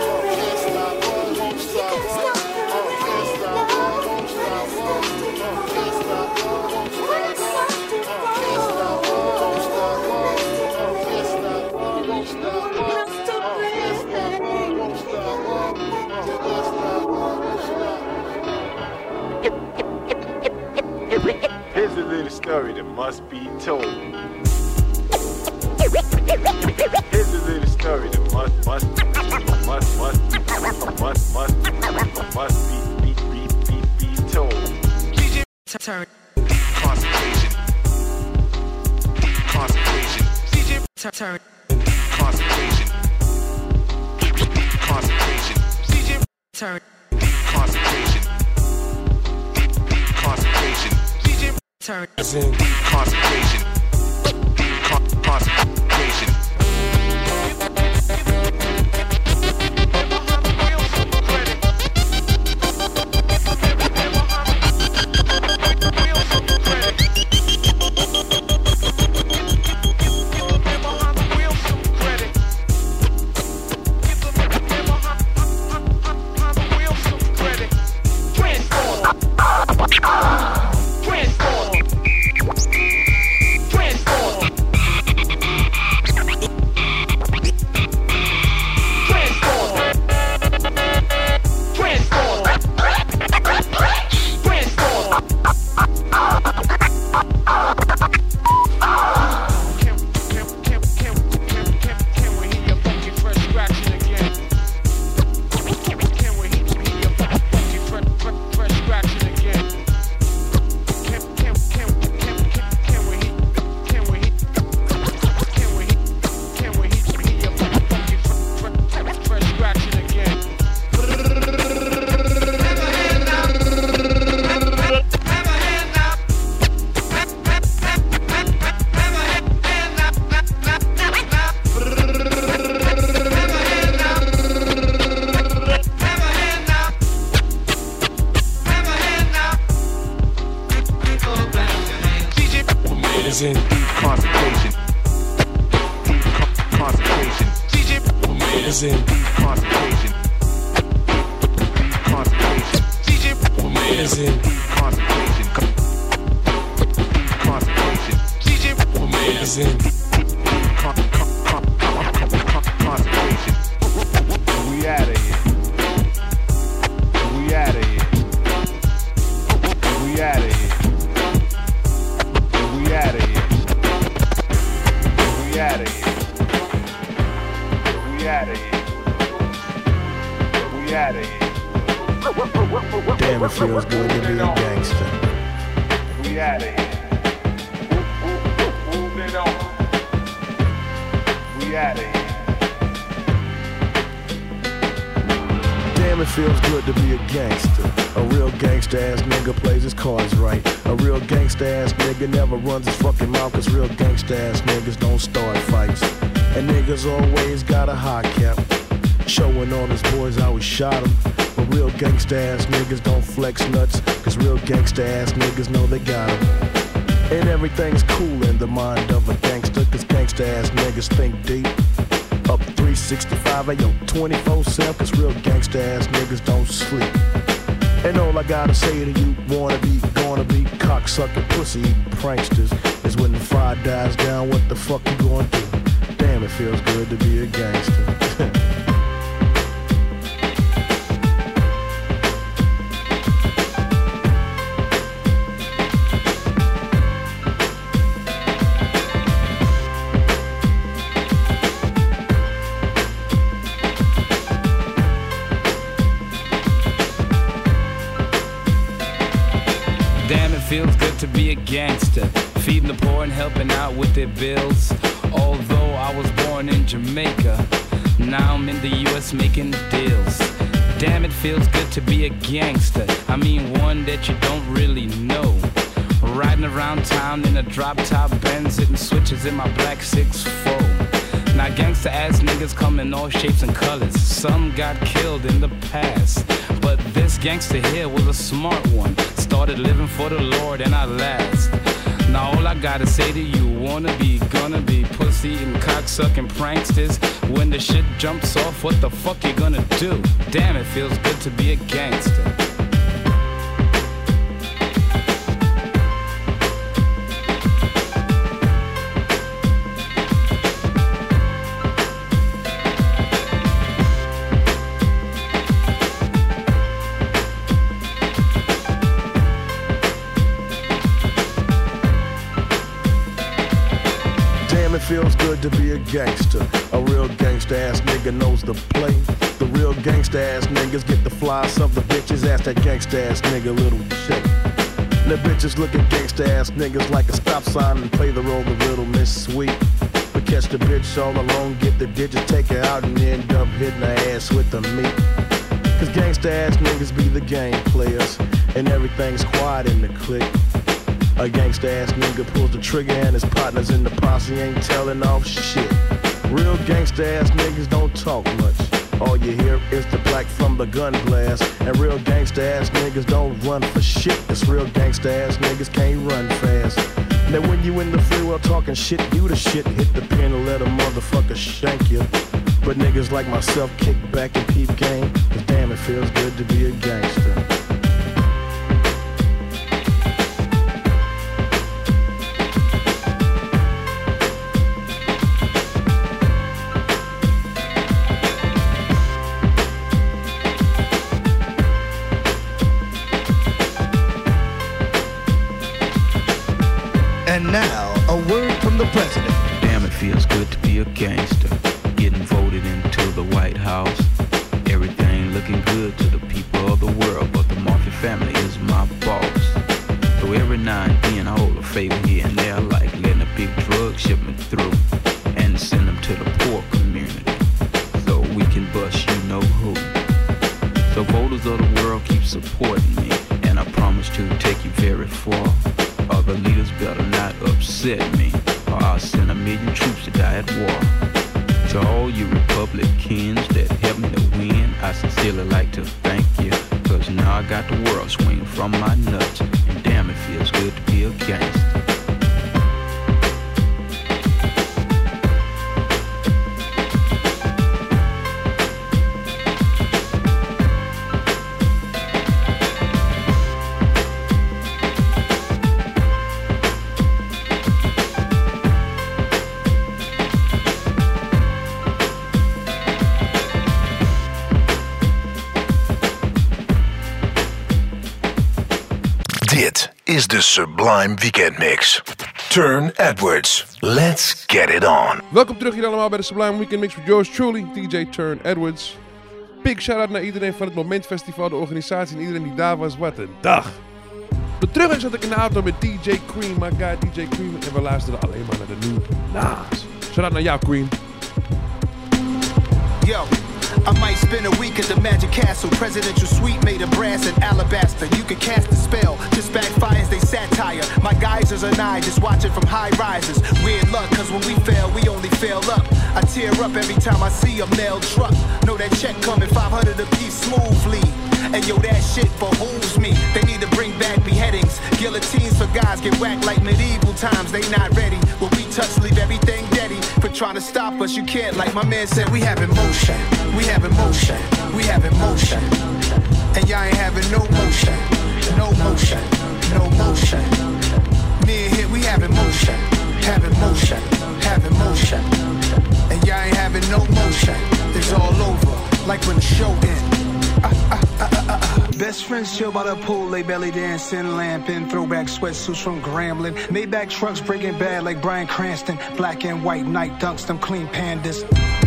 Story that must be told. Here's a little story that must, must, must, must, must, must, must be, be, be, be, be told. Turn. Concentration. Concentration. Turn. Turn. Helping out with their bills. Although I was born in Jamaica, now I'm in the US making deals. Damn, it feels good to be a gangster. I mean, one that you don't really know. Riding around town in a drop top Benz, hitting switches in my black 6'4. Now, gangster ass niggas come in all shapes and colors. Some got killed in the past. But this gangster here was a smart one. Started living for the Lord and I last. Now all I gotta say to you, wanna be, gonna be pussy and cocksucking pranksters. When the shit jumps off, what the fuck you gonna do? Damn, it feels good to be a gangster. Gangster. A real gangster ass nigga knows the play. The real gangster ass niggas get the flies of the bitches. Ask that gangster ass nigga little shit. The bitches look at gangster ass niggas like a stop sign and play the role of little Miss Sweet. But catch the bitch all alone, get the digits, take her out, and end up hitting her ass with the meat. Cause gangsta ass niggas be the game players, and everything's quiet in the clique. A gangsta ass nigga pulls the trigger and his partners in the posse ain't telling off shit. Real gangsta ass niggas don't talk much. All you hear is the black from the gun blast. And real gangsta ass niggas don't run for shit. Cause real gangsta ass niggas can't run fast. Now when you in the free world talking shit, you the shit. Hit the pin and let a motherfucker shank you. But niggas like myself kick back and peep game. Cause damn it feels good to be a gangster. Dit is de Sublime Weekend Mix. Turn Edwards. Let's get it on. Welkom terug hier allemaal bij de Sublime Weekend Mix met yours truly, DJ Turn Edwards. Big shout-out naar iedereen van het Moment Festival, de organisatie en iedereen die daar was. Wat een dag! Terug zat ik in de auto met DJ Cream, my guy DJ Cream. En we luisterden alleen maar naar de nieuwe Nas. Shout-out naar jou, Cream. Yo, I might spend a week at the Magic Castle. Presidential suite made of brass and alabaster. You can cast a spell, just backfires they satire. My geysers and I just watch it from high rises. Weird luck, cause when we fail, we only fail up. I tear up every time I see a mail truck. Know that check coming 500 a piece smoothly. And yo, that shit behooves me. They need to bring back beheadings. Guillotines for guys get whacked like medieval times. They not ready. What we touch, leave everything deady. For trying to stop us, you can't. Like my man said, we have emotion. We have emotion. We have emotion. And y'all ain't having no motion. No motion. No motion. Me and here, we have emotion. Have emotion. Have emotion. And y'all ain't having no motion. It's all over. Like when the show ends. Best friends chill by the pool, lay belly dancing, lamping, throwback sweatsuits from Grambling. Maybach trucks breaking bad like Bryan Cranston. Black and white night dunks, them clean pandas.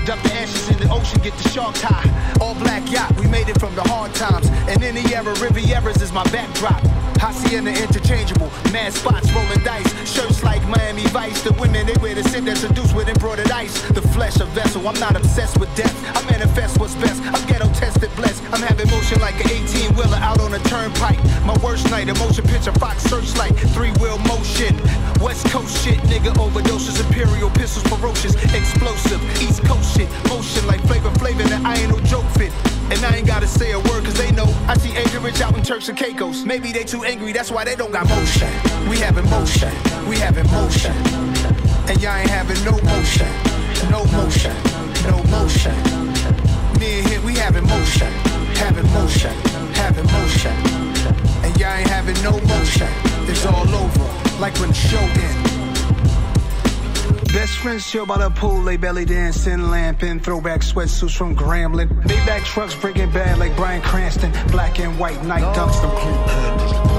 Dump the ashes in the ocean, get the sharks high. All black yacht, we made it from the hard times. And the era, Rivieras is my backdrop. Hacienda interchangeable, mad spots rolling dice. Shirts like Miami Vice. The women they wear to sit there seduced with embroidered ice. The flesh a vessel. I'm not obsessed with death. I manifest what's best. I'm ghetto tested, blessed. I'm having motion like an 18 wheeler out on a turnpike. My worst night, a motion picture, Fox searchlight, three wheel motion. West Coast shit, nigga overdoses, imperial pistols, ferocious, explosive. East Coast shit, motion like flavor flavor that I ain't no joke fit. And I ain't gotta say a word cause they know I see Anchorage out in Turks and Caicos. Maybe they too angry, that's why they don't got motion. We having motion, we having motion. And y'all ain't having no motion, no motion, no motion. Me and here, we having motion, having motion, having motion. And y'all ain't having no motion. It's all over, like when the show ends. Best friends chill by the pool, they belly dancing, lamping, throwback sweatsuits from Grambling. Maybach trucks breaking bad like Bryan Cranston, black and white night dunks,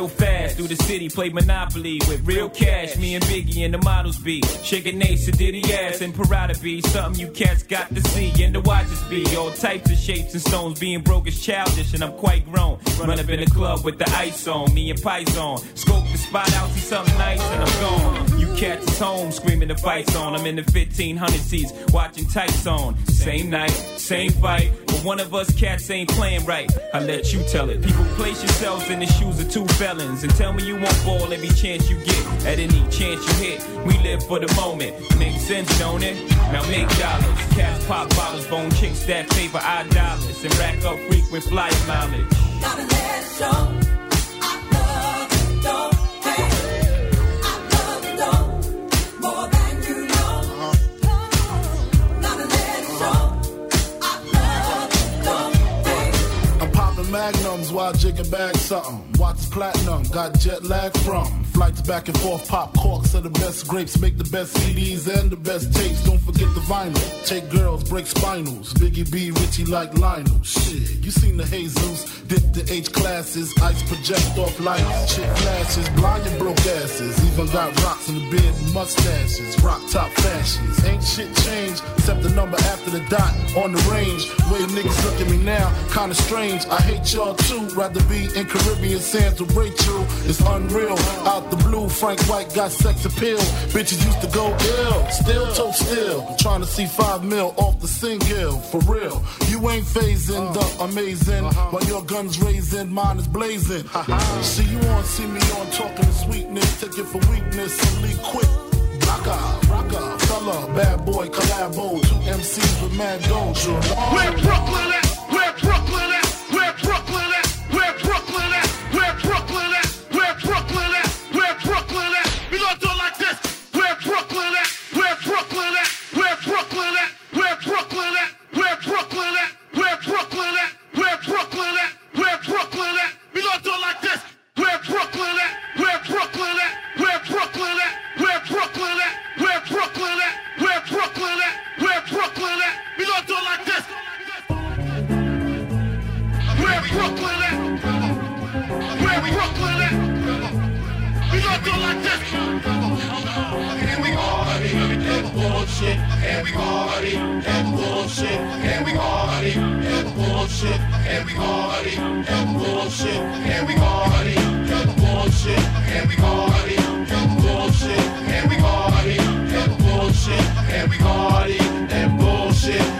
Pill fast through the city, play Monopoly with real cash. Me and Biggie and the models be shaking Ace, Diddy ass, and Prada be something you cats got to see. And the watches be all types of shapes and stones. Being broke is childish, and I'm quite grown. Run up in the club with the ice on, me and Pice on. Scope the spot out, see something nice, and I'm gone. You cats is home screaming the fights on. I'm in the 1500 seats watching tights on. Same night, same fight. One of us cats ain't playing right. I let you tell it. People place yourselves in the shoes of two felons and tell me you won't ball every chance you get. At any chance you hit, we live for the moment. Makes sense, don't it? Now make dollars. Cats pop bottles, bone chicks that favor our dollars and rack up frequent flyer mileage. Gotta let it show. Magnums while jigging back something. Watch platinum, got jet lag from. Flights back and forth, pop corks are the best grapes. Make the best CDs and the best tapes. Don't forget the vinyl. Take girls, break spinals. Biggie B, Richie like Lionel. Shit, you seen the Jesus. Dip the H classes. Ice project off lights. Chick flashes, blind and broke asses. Even got rocks in the beard and mustaches. Rock top fashions. Ain't shit changed except the number after the dot on the range. Way niggas look at me now, kinda strange. I hate y'all too. Rather be in Caribbean sands with Rachel. It's unreal. Out the blue, Frank White got sex appeal. Bitches used to go ill, still toe still. I'm trying to see five mil off the single, for real. You ain't phasing the uh. amazing, uh-huh. while your guns raising, mine is blazing. see you on, see me on, talking to sweetness, take it for weakness, and leave quick. Rocka, rocka, fella, bad boy, collabo, two MCs with mad doja. Where Brooklyn at? Brooklyn? We like we. And we party, bullshit. And we party, bullshit. And we party, bullshit. And we party, bullshit. And we party, bullshit. And we party. And bullshit.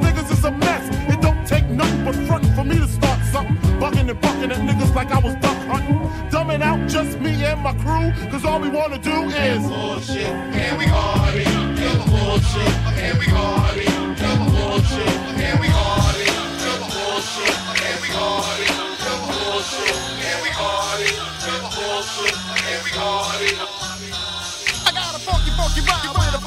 like I was duck hunting. Dumbing out just me and my crew, cause all we wanna do is bullshit. And we party. Never bullshit. And we party. Never bullshit. And we party. Never bullshit. And we party. Never bullshit. And we party. Never bullshit. And we party. I got a funky, funky rhyme with a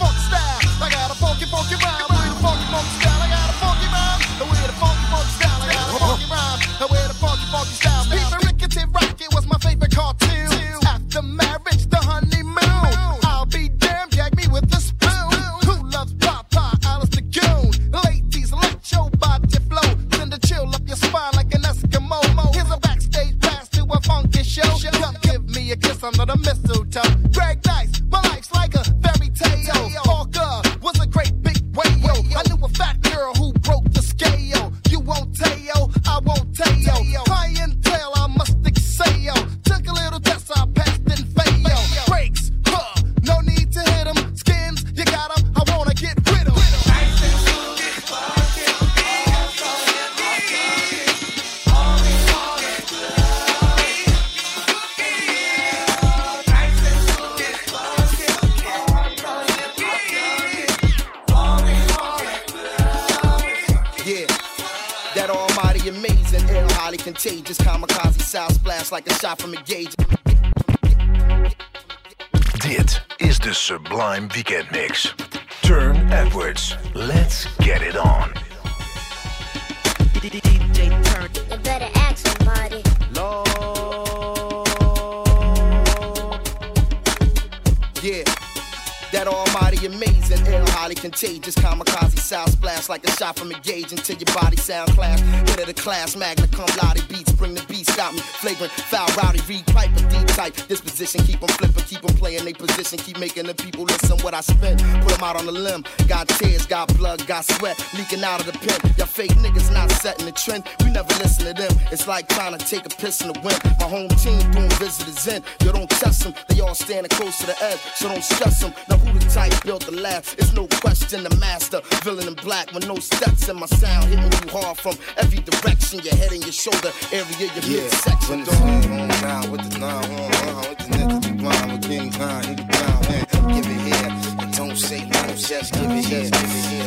gauge until your body sound class. Of the class, magna cum laude beats, bring the beats, got me flagrant, foul, rowdy, read pipe, a deep type. Disposition, keep them flipping, keep them playing they position, keep making the people what I spend. Put them out on the limb, got tears, got blood, got sweat, leaking out of the pen. Y'all fake niggas not setting the trend, we never listen to them. It's like trying to take a piss in the wind. My home team doing visitors in, you don't test them, they all standing close to the edge, so don't stress them. Now who the type built the last? It's no question the master, villain in black with no steps in my sound, hitting you hard from every direction, your head and your shoulder area, your Yeah, midsection. when it's on, with the nine, on, on, with the blind with King Khan, he man. Give it here, don't say no, just give it here, it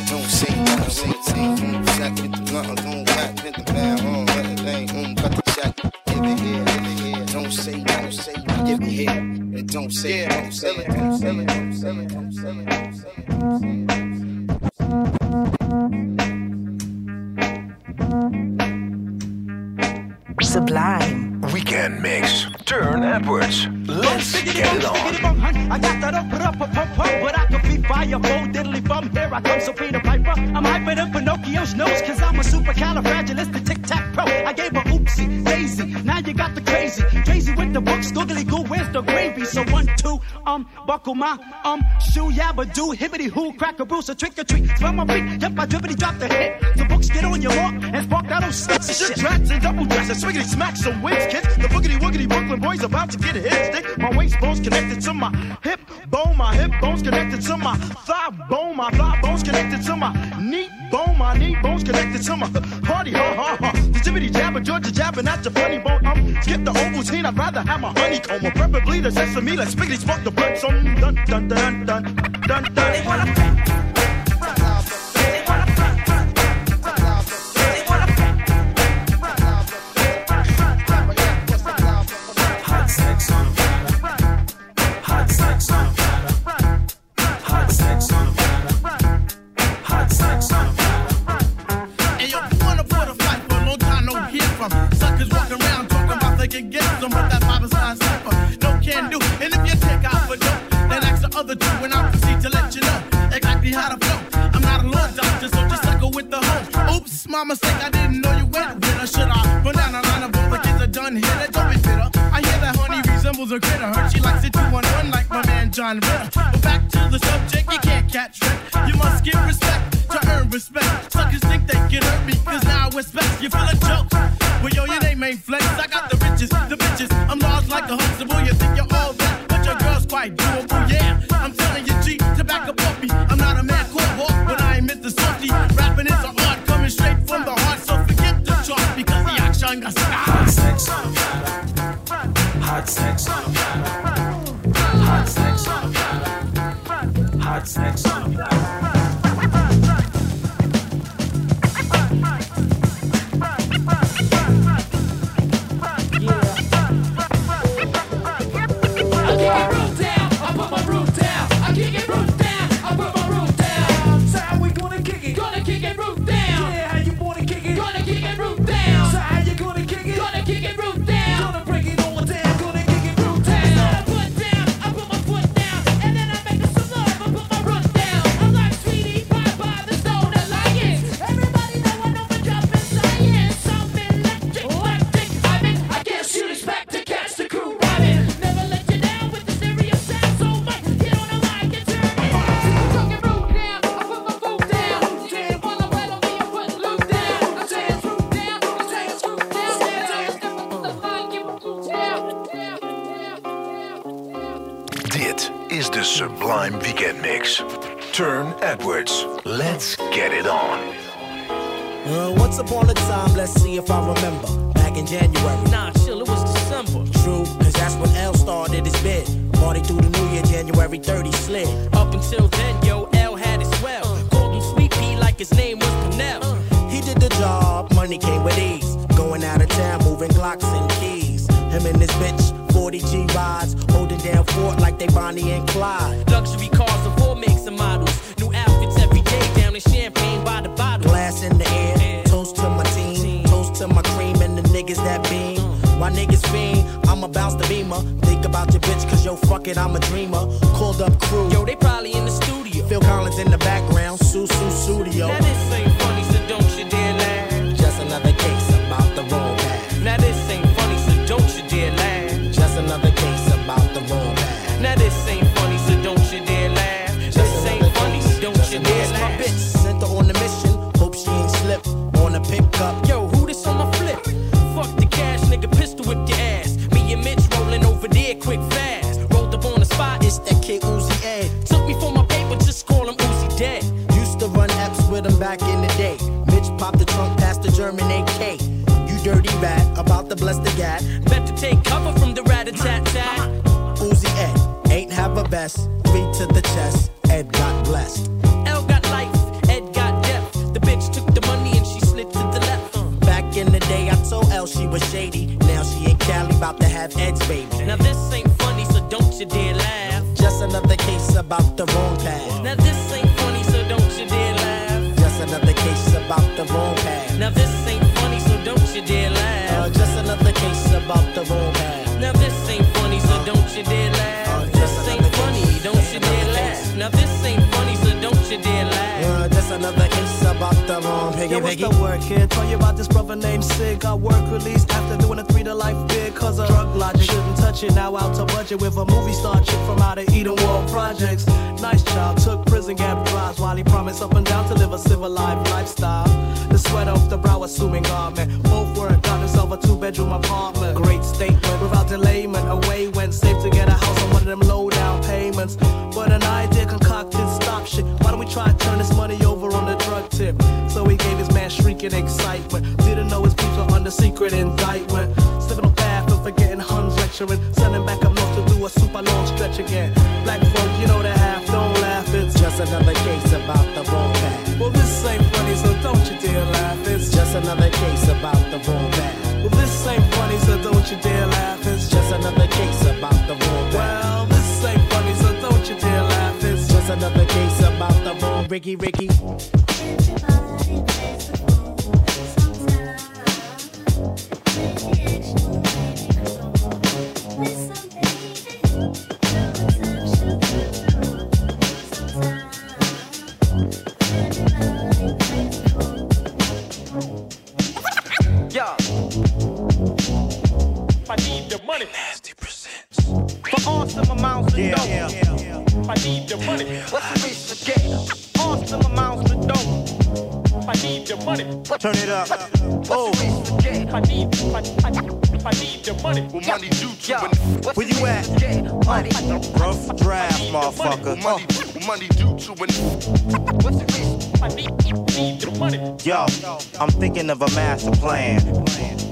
don't say no, say it, mm, check with the blunt, don't whack, hit the pound, on, everything, mm, cut the check, give it here, give it here, don't say, don't say, give it here, and don't say, it, don't say, it, don't say, it, don't say, it, don't say, it, don't say, it, don't say, it. Sublime. Weekend Mix. Turne Edwards. Let's get it on. I got that up, up, up, up, but I could be fire, full diddly bum. Here I come, Sophia Piper. I'm hyper than Pinocchio's nose, cause I'm a supercalifragilistic tic tac pro. I gave her oopsie, daisy. Now you got the crazy. Crazy with the books, googly goo, where's the gravy? So one, two, um, buckle my, um, shoe, yabba do, hibbity hoo, crack a bruise, a trick or treat. Smell my feet, yep, I drippity drop the hit. The books get on your walk and spark that old sexy shit. Drats and double dress and swiggity smack some wings, kids. The boogity woogity Brooklyn boys about to get a hit stick. My waist bones connected to my hip bone, my hip bones connected to my thigh bone, my thigh bones connected to my knee bone, my knee bones connected to my party, ha ha ha. The jibbity jabber, Georgia jabbing at your funny bone. Um, skip the Ovaltine, I'd rather have my honeycomb, or preferably the sesame. Let's spiggity spark the blood. Some dun dun dun dun dun dun. Oops, my mistake, I didn't know you went with her. Should I run down the line of all the kids are done here? That don't be bitter. I hear that honey resembles a critter. Heard she likes it two on one like my man John Ritter. But back to the subject, you can't catch wreck. You must give respect to earn respect. Suckers think they can hurt me, cause now I respect. You feeling jokes? Well, yo, your name ain't flex. I sex. Hot sex. Hot sex. Hot sex Sublime Weekend Mix. Turne Edwards. Let's get it on. Uh, once upon a time, let's see if I remember. Back in January. Nah, chill, it was December. True, cause that's when L started his bid. Party through the new year, January 30 slid. Up until then, yo, L had it swell. Called him Sweet Pea like his name was Pernell. He did the job, money came with ease. Going out of town, moving Glocks and keys. Him and his bitch, 40 G rides, holding down fort like they Bonnie and Clyde. Luxury cars of all makes and models. New outfits every day, down in champagne by the bottle. Glass in the air, toast to my team, toast to my cream and the niggas that beam. Mm. My niggas fiend, I'ma bounce the beamer. Think about your bitch, cause yo, fuck it, I'm a dreamer. Called up crew, yo, they probably in the studio. Phil Collins in the background, Sussudio. This ain't bless the gat. Better take cover from the rat a tat tat. Uzi Ed, ain't have a best. Three to the chest, Ed got blessed. L got life, Ed got death. The bitch took the money and she slid to the left. Back in the day, I told L she was shady. Now she in Cali, about to have Ed's baby. Now this ain't funny, so don't you dare laugh. Just another case about the wrong path. Now this ain't funny, so don't you dare laugh. Just another case about the wrong path. Now this ain't funny, so don't you dare laugh. About the wrong path. Now this ain't funny, so don't you dare laugh. This ain't funny, don't you dare laugh. Now this ain't funny, so don't you dare laugh. Uh, just another case about the wrong piggy Yo, what's piggy. the word, kid? Tell you about this brother named Sig. Got work released after doing a three to life bid. Cause of drug logic. Shouldn't touch it. Now out to budget with a movie star chick from out of Edenwald Projects. Nice child. Took prison gap drives while he promised up and down to live a civilized lifestyle. The sweat off the brow, assuming garment. Both were got himself a two bedroom apartment. Great statement. Without delayment, away went safe to get a house on one of them low down payments. But an idea concocted, stop shit. Why don't we try to turn this money over on the drug tip? So he gave his man shrieking excitement. Didn't know his people under secret indictment. Slipping on path of forgetting Huns lecturing. Sending back up north to do a super long stretch again. Black folk, you know the half, don't laugh. It's just another case about the wrong path. Well, this ain't funny, so don't you dare laugh. It's just another case about the wrong path. Ricky Ricky. Turn it up. Oh. I need, I, I, I need your money. What money do to when, Where you at? Uh, rough draft, motherfucker. money, what money do to when What's the risk? I need, need your money. Yo, I'm thinking of a master plan.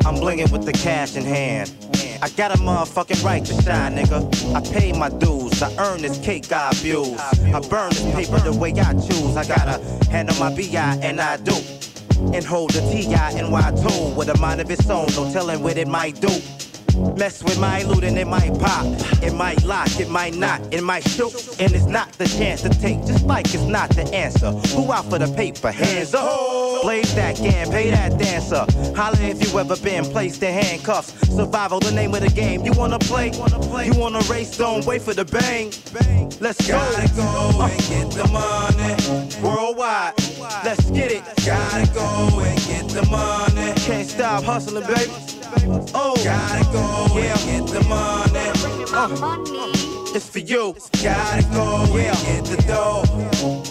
I'm blinging with the cash in hand. I got a motherfucking right to shine, nigga. I pay my dues. I earn this cake I abuse. I burn this paper the way I choose. I gotta handle my BI and I do. And hold the ti and y T-I-N-Y with a mind of its own. No telling what it might do. Mess with my loot and it might pop. It might lock, it might not, it might shoot. And it's not the chance to take, just like it's not the answer. Who out for the paper? Hands up. Blaze that game, pay that dancer. Holla if you ever been placed in handcuffs. Survival, the name of the game. You wanna play? You wanna race? Don't wait for the bang. Let's go. Gotta go and get the money. Worldwide. Let's get it. Gotta go and get the money. Can't stop hustling, baby. Oh, gotta go yeah. and get the money. Uh, it's for you. Gotta go yeah. and get the dough.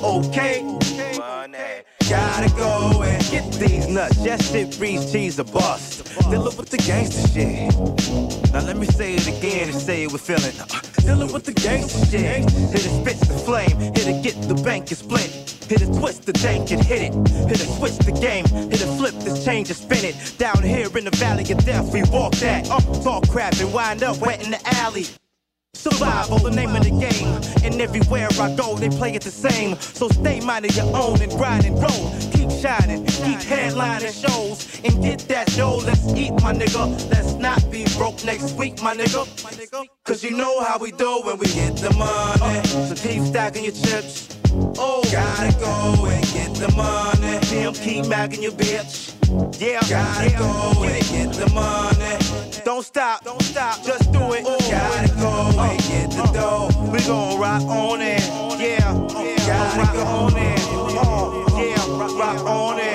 Okay. Money. Gotta go and get these nuts. That shit reach cheese a bust. Dealing with the gangster shit. Now let me say it again and say it with feeling. Dealing with the gangster shit. Hit it spits the flame. Hit it get the bank and split. Hit a twist the dank and hit it. Hit a switch the game. Hit a flip this change and spin it. Down here in the valley of death, we walk that. Up, talk crap and wind up wet in the alley. Survival, the name of the game. And everywhere I go, they play it the same. So stay minding your own and grind and roll. Keep shining, keep headlining shows. And get that dough, let's eat, my nigga. Let's not be broke next week, my nigga. Cause you know how we do when we get the money. So keep stacking your chips. Oh, gotta go and get the money. Damn, keep bagging your bitch. Yeah, gotta go and get the money. Don't stop, don't stop, just do it. Gotta go and get the dough. We gon' rock on it. Yeah, gotta rock on it. Uh, yeah, rock on it.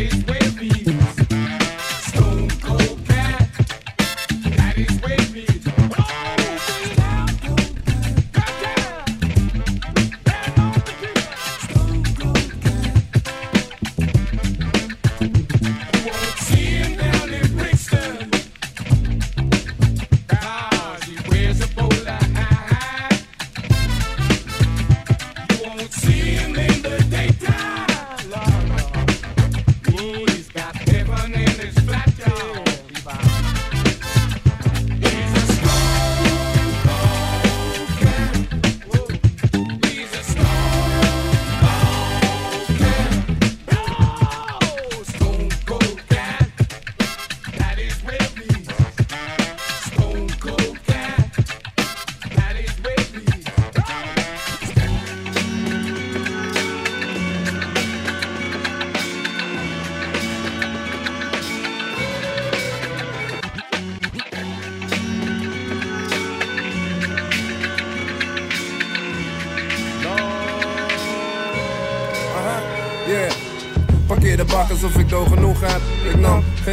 ladies.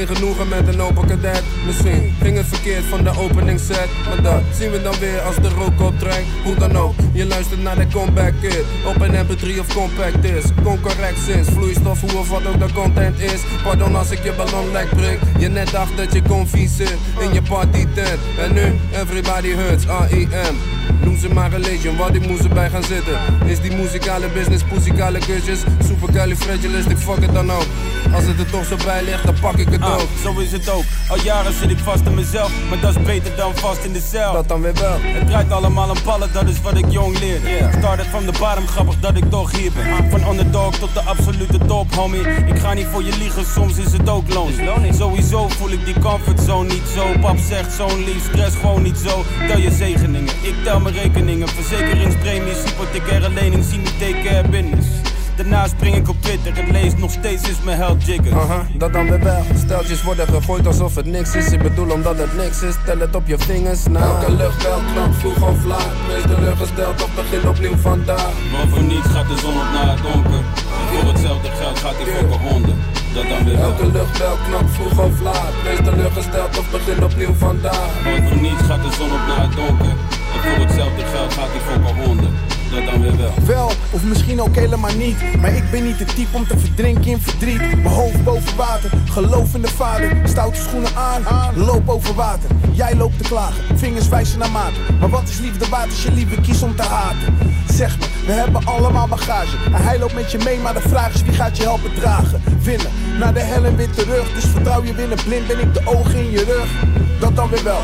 Genoegen met een open cadet. Misschien ging het verkeerd van de opening set. Maar dat zien we dan weer als de rook optrekt. Hoe dan ook, je luistert naar de comeback kid. Op een mp3 of compact is. Kon correct sinds vloeistof, hoe of wat ook de content is. Pardon als ik je ballon lek prik. Je net dacht dat je confie zit in je party tent. En nu, everybody hurts, A-I-M. Noem ze maar religion, waar die moesten bij gaan zitten. Is die muzikale business, muzikale kutjes. Supercalifragilistic, fuck het dan ook. Als het er toch zo bij ligt, dan pak ik het Ah, ook. zo is het ook. Al jaren zit ik vast in mezelf, maar dat is beter dan vast in de cel. Dat dan weer wel. Het draait allemaal om ballen, dat is wat ik jong leerde. Started from the bottom, grappig dat ik toch hier ben. Van underdog tot de absolute top, homie. Ik ga niet voor je liegen, soms is het ook loons. Sowieso voel ik die comfortzone niet zo. Pap zegt zo'n lief, stress gewoon niet zo. Tel je zegeningen, ik tel mijn rekeningen. Verzekeringspremies, hypothecaire lening, zie me take care business. Daarna spring ik op Twitter en lees nog steeds is mijn held jigger. Aha, dat dan weer wel. Steltjes worden gegooid alsof het niks is. Ik bedoel omdat het niks is. Tel het op je vingers. Na elke luchtbel knap vroeg of laat. Meest teleurgesteld of begin opnieuw vandaag. Want voor niets gaat de zon op naar het donker. En voor hetzelfde geld gaat hij fokken honden. Dat dan weer wel. Elke luchtbel knap vroeg of laat. Meest teleurgesteld of begin opnieuw vandaag. Want voor niets gaat de zon op naar het donker. En voor hetzelfde geld gaat hij fokken honden. Dat dan weer wel. Wel, of misschien ook helemaal niet. Maar ik ben niet de type om te verdrinken in verdriet. Mijn hoofd boven water, geloof in de vader. Stoute schoenen aan, loop over water. Jij loopt te klagen, vingers wijzen naar maat. Maar wat is liefde waard als je liever kiest om te haten? Zeg me, we hebben allemaal bagage. En hij loopt met je mee, maar de vraag is wie gaat je helpen dragen? Winnen, naar de hel en weer terug. Dus vertrouw je winnen, blind ben ik de ogen in je rug. Dat dan weer wel,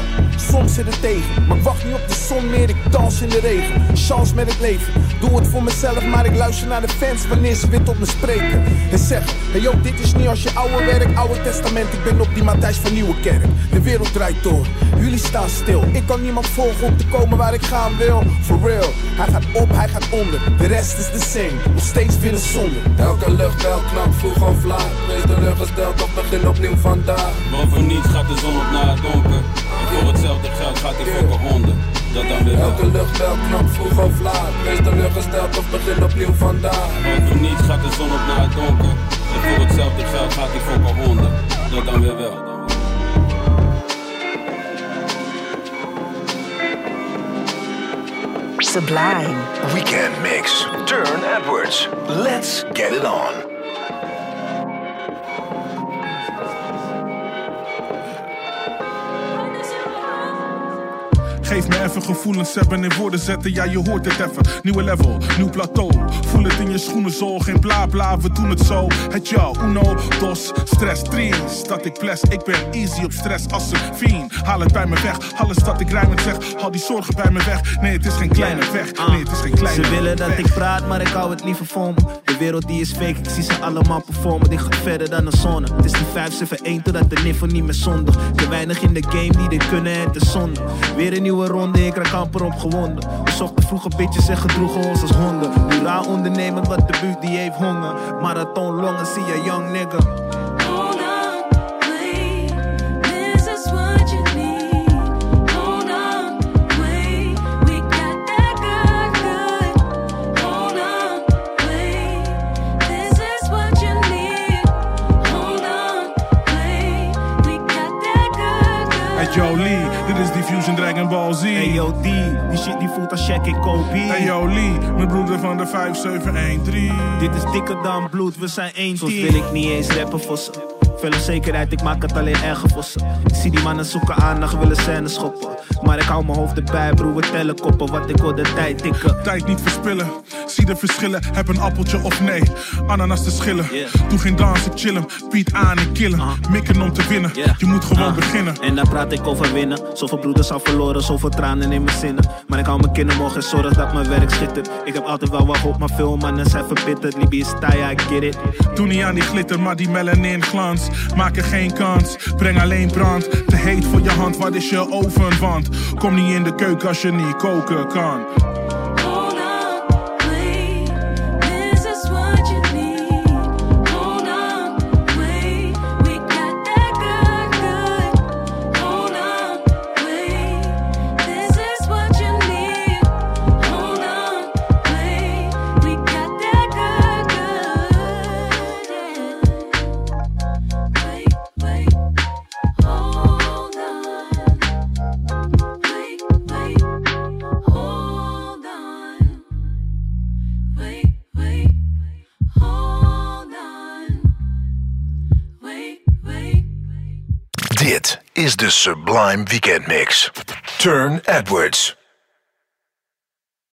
soms zit het tegen. Maar ik wacht niet op de zon meer, ik dans in de regen. Chance met het leven, doe het voor mezelf. Maar ik luister naar de fans wanneer ze weer tot me spreken. En zeg, hey yo, dit is niet als je oude werk, oude testament. Ik ben op die Matthijs van Nieuwekerk. De wereld draait door, jullie staan stil. Ik kan niemand volgen om te komen waar ik gaan wil. For real, hij gaat op, hij gaat onder. De rest is de same, nog steeds willen zonde. Elke luchtbel knap vroeg of laat. Meest teleurgesteld of begin opnieuw vandaag. Want voor niets gaat de zon op naar het donker. Voor hetzelfde geld gaat hij fokken honden. Dat dan weer wel. Elke luchtbel knap vroeg of laat. Meest teleurgesteld of begin opnieuw vandaag. Voor niets gaat de zon op naar het donker. En voor hetzelfde geld gaat hij fokken honden. Dat dan weer wel. Sublime. Weekend Mix. Turn Edwards. Let's get it on. Geef me even gevoelens hebben in woorden zetten, ja je hoort het even. Nieuwe level, nieuw plateau. Voel het in je schoenen zo, geen bla bla, we doen het zo. Het jou, uno, dos, stress, tres. Dat ik ples, ik ben easy op stress als een fiend. Haal het bij me weg, alles dat ik rijmend zeg. Haal die zorgen bij me weg, nee het is geen kleine weg. Nee het is geen kleine Ze willen dat weg. ik praat, maar ik hou het liever voor me. De wereld die is fake, ik zie ze allemaal performen. Die gaat verder dan de zon. Het is die 571 totdat de niveau niet meer zondig. Te weinig in de game die dit kunnen, het is zonde. Weer een nieuwe ronde, ik raak amper opgewonden. We zochten vroeger bitches en gedroegen ons als honden. Raar ondernemend, wat de buurt die heeft honger. Marathon longen, zie je young nigga. Z. Hey yo D, die shit die voelt als Shaq en Kobe. Hey yo Lee, mijn broeder van de 5713. Dit is dikker dan bloed, we zijn één Soms wil ik niet eens rappen voor ze. Veel zekerheid, ik maak het alleen erger voor ze. Ik zie die mannen zoeken aandacht, willen scènes schoppen. Maar ik hou mijn hoofd erbij, broer, we tellen koppen. Wat ik wil de tijd tikken. Tijd niet verspillen, zie de verschillen. Heb een appeltje of nee, ananas te schillen. Doe geen dans, ik chill hem. Piet aan en killen. Mikken om te winnen, je moet gewoon Ah, beginnen. En daar praat ik over winnen. Zoveel broeders al verloren, zoveel tranen in mijn zinnen. Maar ik hou mijn kinderen morgen en zorg dat mijn werk schittert. Ik heb altijd wel wat hoop, maar veel mannen zijn verbitterd. Libië is taai, I get it. Doe niet aan die glitter, maar die melanin glans. Maak er geen kans, breng alleen brand. Te heet voor je hand, wat is je ovenwand? Kom niet in de keuken als je niet koken kan. De Sublime Weekend Mix. Turne Edwards.